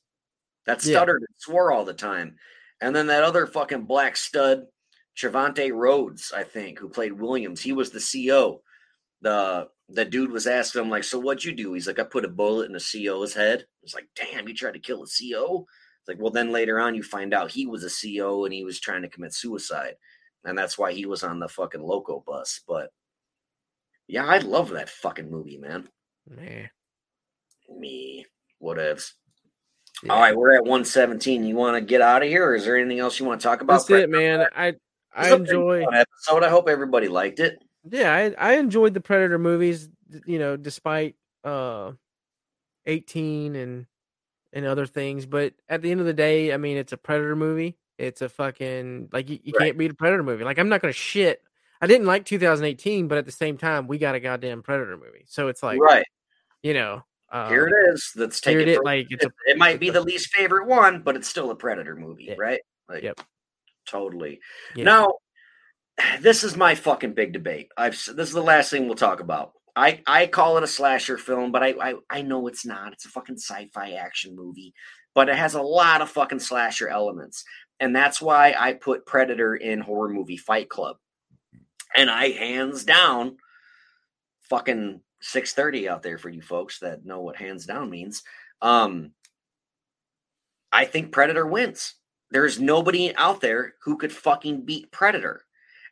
Speaker 1: that
Speaker 2: Yeah.
Speaker 1: stuttered and swore all the time. And then that other fucking black stud, Trevante Rhodes, I think, who played Williams. He was the CO. The the dude was asking him like, "So what'd you do?" He's like, "I put a bullet in the CO's head." It's like, "Damn, you tried to kill a CO." It's like, well, then later on, you find out he was a CO and he was trying to commit suicide, and that's why he was on the fucking loco bus. But yeah, I love that fucking movie, man.
Speaker 2: man.
Speaker 1: Me, whatevs.
Speaker 2: Yeah.
Speaker 1: All right, we're at 117. You want to get out of here, or is there anything else you want to talk about?
Speaker 2: That's it, man. I I
Speaker 1: This is a pretty
Speaker 2: enjoy.
Speaker 1: episode. I hope everybody liked it.
Speaker 2: Yeah, I I enjoyed the Predator movies. You know, despite uh, eighteen and and other things, but at the end of the day, I mean, it's a Predator movie. It's a fucking like you, you
Speaker 1: Right.
Speaker 2: can't beat a Predator movie. Like I'm not gonna shit. I didn't like 2018, but at the same time, we got a goddamn Predator movie. So it's like,
Speaker 1: right
Speaker 2: you know, uh,
Speaker 1: here it is. Let's take
Speaker 2: here
Speaker 1: it.
Speaker 2: it Like it's
Speaker 1: it,
Speaker 2: a
Speaker 1: it might be the least favorite one, but it's still a Predator movie,
Speaker 2: Yeah.
Speaker 1: right? Like,
Speaker 2: Yep.
Speaker 1: totally.
Speaker 2: yeah.
Speaker 1: Now, this is my fucking big debate. I've this is the last thing we'll talk about. I I call it a slasher film, but I I, I know it's not. It's a fucking sci-fi action movie, but it has a lot of fucking slasher elements, and that's why I put Predator in horror movie Fight Club, and I hands down, fucking six thirty out there for you folks that know what hands down means. Um, I think Predator wins. There's nobody out there who could fucking beat Predator.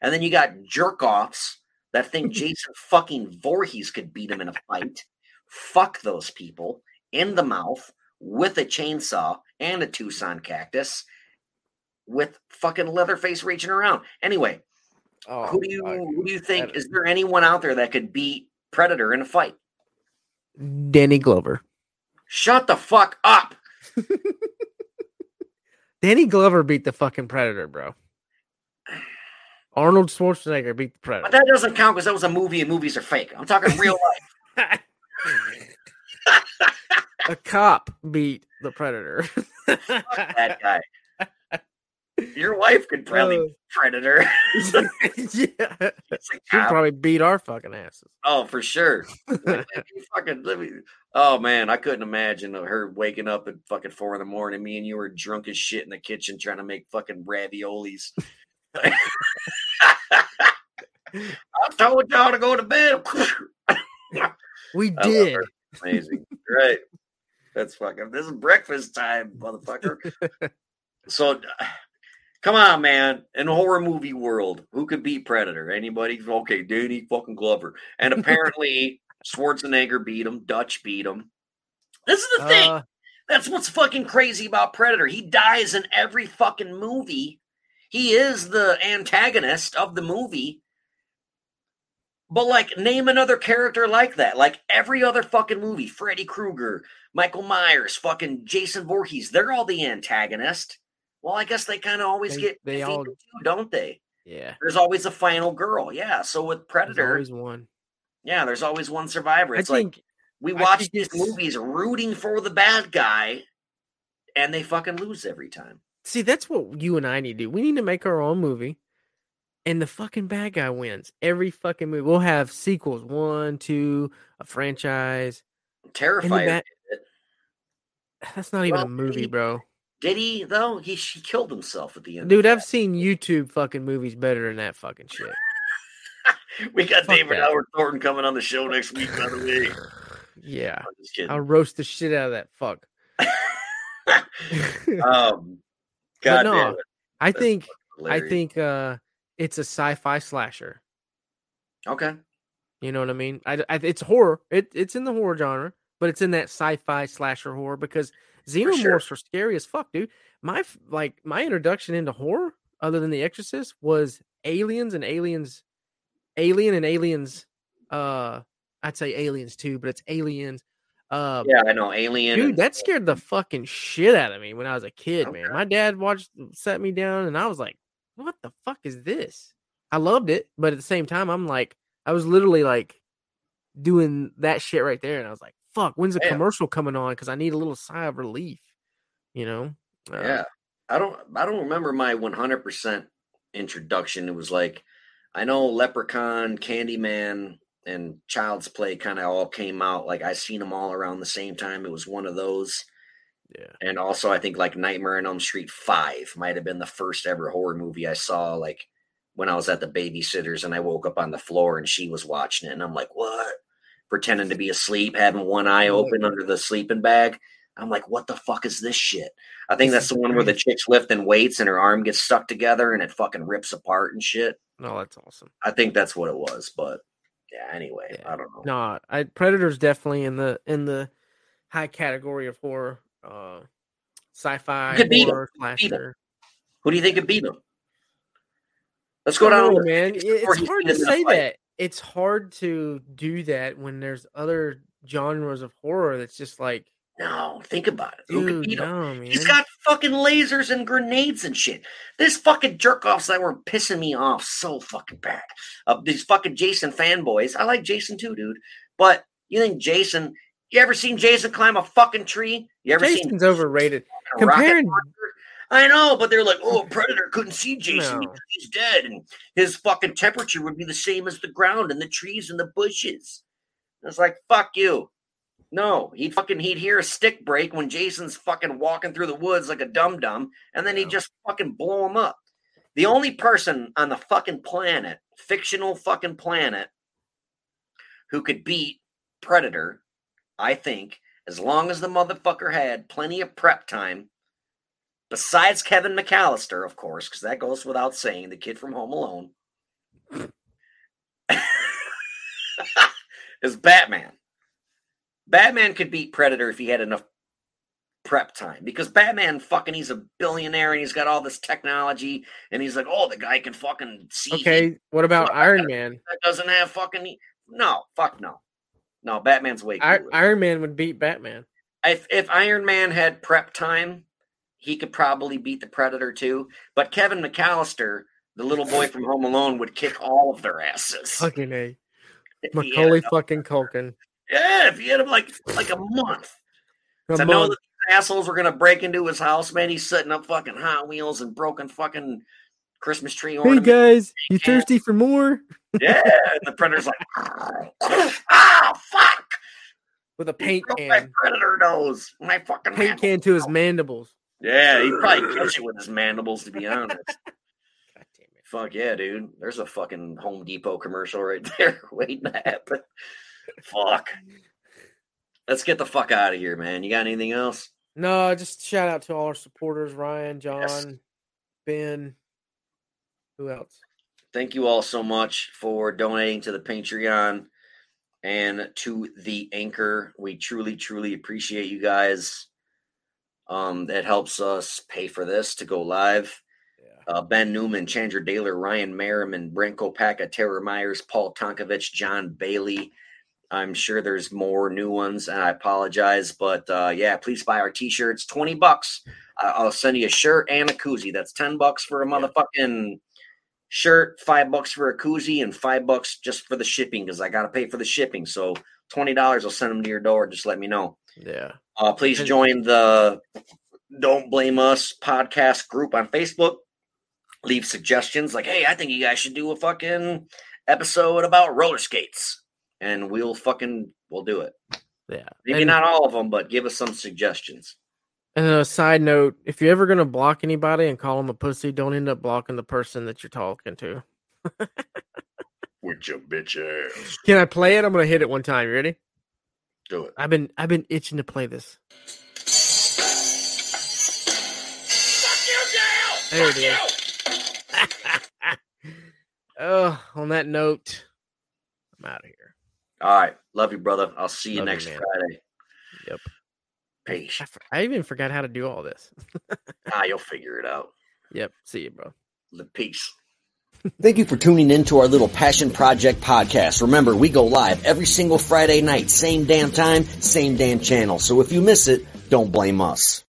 Speaker 1: And then you got jerk offs that think Jason fucking Voorhees could beat him in a fight. Fuck those people in the mouth with a chainsaw and a Tucson cactus with fucking Leatherface reaching around. Anyway,
Speaker 2: Oh,
Speaker 1: who do you
Speaker 2: God.
Speaker 1: who do you think is- there anyone out there that could beat Predator in a fight?
Speaker 2: Danny Glover.
Speaker 1: Shut the fuck up.
Speaker 2: Danny Glover beat the fucking Predator, bro. Arnold Schwarzenegger beat the Predator.
Speaker 1: But that doesn't count because that was a movie, and movies are fake. I'm talking real life.
Speaker 2: a cop beat the Predator.
Speaker 1: that guy. Your wife could probably
Speaker 2: Uh,
Speaker 1: predator.
Speaker 2: yeah, she'd
Speaker 1: cop.
Speaker 2: probably beat our fucking asses.
Speaker 1: Oh, for sure. Me fucking, me, oh man, I couldn't imagine her waking up at fucking four in the morning. Me and you were drunk as shit in the kitchen trying to make fucking raviolis. I told y'all to go to bed.
Speaker 2: We did.
Speaker 1: Amazing. right. That's fucking, this is breakfast time, motherfucker. so, come on, man. In the horror movie world, who could beat Predator? Anybody? Okay, Danny fucking Glover. And apparently, Schwarzenegger beat him. Dutch beat him. This is the thing.
Speaker 2: Uh,
Speaker 1: That's what's fucking crazy about Predator. He dies in every fucking movie. He is the antagonist of the movie. But like, name another character like that. Like every other fucking movie, Freddy Krueger, Michael Myers, fucking Jason Voorhees, they're all the antagonist. Well, I guess they kind of always
Speaker 2: They-
Speaker 1: get
Speaker 2: they all-
Speaker 1: too, don't they?
Speaker 2: yeah.
Speaker 1: There's always a final girl. Yeah. So with Predator.
Speaker 2: There's always one.
Speaker 1: yeah, there's always one survivor.
Speaker 2: I
Speaker 1: It's like
Speaker 2: think
Speaker 1: we watch these
Speaker 2: it's-
Speaker 1: movies rooting for the bad guy, and they fucking lose every time.
Speaker 2: see that's what you and I need to do. We need to make our own movie, and the fucking bad guy wins every fucking movie. We'll have sequels, one, two, a franchise.
Speaker 1: Terrifier.
Speaker 2: bad- That's not even
Speaker 1: Well,
Speaker 2: a movie, bro.
Speaker 1: Did he though? He he killed himself at the end.
Speaker 2: Dude, I've seen YouTube fucking movies better than that fucking shit.
Speaker 1: we got
Speaker 2: fuck
Speaker 1: David
Speaker 2: that.
Speaker 1: Howard Thornton coming on the show next week. By the way,
Speaker 2: Yeah,
Speaker 1: I'm just kidding.
Speaker 2: I'll roast the shit out of that fuck.
Speaker 1: um, God
Speaker 2: no,
Speaker 1: damn it,
Speaker 2: I think I think uh it's a sci-fi slasher.
Speaker 1: okay.
Speaker 2: You know what I mean? I, I- it's horror. It it's in the horror genre, but it's in that sci-fi slasher horror because xenomorphs
Speaker 1: sure.
Speaker 2: are scary as fuck, dude. My like my introduction into horror, other than The Exorcist, was Aliens and Aliens, Alien and Aliens. Uh, I'd say Aliens too, but it's Aliens. Uh,
Speaker 1: Yeah, I know. Alien.
Speaker 2: dude, that scared the fucking shit out of me when I was a kid, man. My dad watched, sat me down, and I was like, "What the fuck is this?" I loved it, but at the same time, I'm like, I was literally like doing that shit right there, and I was like, "Fuck, when's the
Speaker 1: Damn.
Speaker 2: commercial coming on?" Because I need a little sigh of relief, you know? Uh,
Speaker 1: Yeah. I don't I don't remember my 100% introduction. It was like I know Leprechaun, Candyman and Child's Play kind of all came out like I seen them all around the same time. It was one of those.
Speaker 2: yeah.
Speaker 1: And also I think like Nightmare on Elm Street 5 might have been the first ever horror movie I saw like when I was at the babysitters and I woke up on the floor and she was watching it and I'm like, "What?" Pretending to be asleep, having one eye open under the sleeping bag. I'm like, what the fuck is this shit? I think that's the one where the chick's lifting weights and her arm gets stuck together and it fucking rips apart and shit.
Speaker 2: No, that's awesome.
Speaker 1: I think that's what it was, but yeah, anyway,
Speaker 2: Yeah.
Speaker 1: I don't know.
Speaker 2: No, I Predator's definitely in the in the high category of horror, uh, sci-fi
Speaker 1: could beat 'em.
Speaker 2: horror slasher.
Speaker 1: Who do you think could beat him? Let's go down.
Speaker 2: don't know, man.
Speaker 1: list
Speaker 2: It-
Speaker 1: before
Speaker 2: It's hard to
Speaker 1: him in a
Speaker 2: say that. It's hard to do that when there's other genres of horror that's just like,
Speaker 1: No, think about it. Who could
Speaker 2: dude,
Speaker 1: beat him?
Speaker 2: no.
Speaker 1: He's got fucking lasers and grenades and shit. This fucking jerk offs that were pissing me off so fucking bad. Uh, these fucking Jason fanboys. I like Jason too, dude. But you think Jason? You ever seen Jason climb a fucking tree? You ever seen
Speaker 2: Jason's overrated. Comparing?
Speaker 1: I know, but they're like, oh, Predator couldn't see Jason
Speaker 2: No.
Speaker 1: because he's dead, and his fucking temperature would be the same as the ground and the trees and the bushes. It's like, fuck you. No, he'd fucking he'd hear a stick break when Jason's fucking walking through the woods like a dum dum, and then he'd just fucking blow him up. The only person on the fucking planet, fictional fucking planet, who could beat Predator, I think, as long as the motherfucker had plenty of prep time, besides Kevin McAllister, of course, because that goes without saying, the kid from Home Alone, is Batman. Batman could beat Predator if he had enough prep time because Batman fucking he's a billionaire and he's got all this technology and he's like, oh, the guy can fucking see.
Speaker 2: okay, what about Iron Man?
Speaker 1: that doesn't have fucking no, fuck no, no. Batman's way
Speaker 2: I. Iron Man would beat Batman.
Speaker 1: if if Iron Man had prep time, he could probably beat the Predator too. But Kevin McAllister the little boy from Home Alone would kick all of their asses.
Speaker 2: Fucking a Macaulay fucking Culkin.
Speaker 1: Yeah, if you had him like like a month.
Speaker 2: A
Speaker 1: to know
Speaker 2: month.
Speaker 1: that these assholes were gonna break into his house, man. He's setting up fucking Hot Wheels and broken fucking Christmas tree
Speaker 2: Hey
Speaker 1: ornaments.
Speaker 2: guys, you thirsty for more?
Speaker 1: Yeah, and the predator's like, ah, fuck!
Speaker 2: With a paint
Speaker 1: broke my
Speaker 2: can.
Speaker 1: predator nose. My fucking
Speaker 2: Paint can to his mandibles.
Speaker 1: Yeah, he'd probably catch it with his mandibles, to be honest.
Speaker 2: God damn it.
Speaker 1: Fuck yeah, dude. There's a fucking Home Depot commercial right there waiting to happen. Fuck. Let's get the fuck out of here, man. You got anything else?
Speaker 2: No, just shout out to all our supporters, Ryan, John,
Speaker 1: Yes.
Speaker 2: Ben. Who else?
Speaker 1: Thank you all so much for donating to the Patreon and to the Anchor. We truly, truly appreciate you guys. Um, that helps us pay for this to go live.
Speaker 2: Yeah.
Speaker 1: uh, Ben Newman, Chandra Daler, Ryan Merriman, Brent Kopaka, Tara Myers, Paul Tonkovich, John Bailey. I'm sure there's more new ones, and I apologize, but uh, yeah, please buy our t-shirts. Twenty bucks. Uh, I'll send you a shirt and a koozie. That's ten bucks for a motherfucking shirt, five bucks for a koozie, and five bucks just for the shipping because I got to pay for the shipping. So twenty dollars, I'll send them to your door. Just let me know.
Speaker 2: Yeah.
Speaker 1: Uh, please join the Don't Blame Us podcast group on Facebook. Leave suggestions like, hey, I think you guys should do a fucking episode about roller skates. And we'll fucking we'll do it.
Speaker 2: Yeah.
Speaker 1: Maybe
Speaker 2: and,
Speaker 1: not all of them, but give us some suggestions.
Speaker 2: And then a side note, if you're ever gonna block anybody and call them a pussy, don't end up blocking the person that you're talking to.
Speaker 1: With your bitch ass.
Speaker 2: Can I play it? I'm gonna hit it one time. You ready?
Speaker 1: Do it.
Speaker 2: I've been I've been itching to play this. There it is. oh, on that note, I'm out of here.
Speaker 1: All right. Love you, brother. I'll see you
Speaker 2: Love
Speaker 1: next
Speaker 2: man.
Speaker 1: Friday.
Speaker 2: Yep.
Speaker 1: Peace.
Speaker 2: I, f- I even forgot how to do all this.
Speaker 1: Ah, you'll figure it out.
Speaker 2: Yep. See you, bro.
Speaker 1: The peace. Thank you for tuning in to our little Passion Project podcast. Remember, we go live every single Friday night, same damn time, same damn channel. So if you miss it, don't blame us.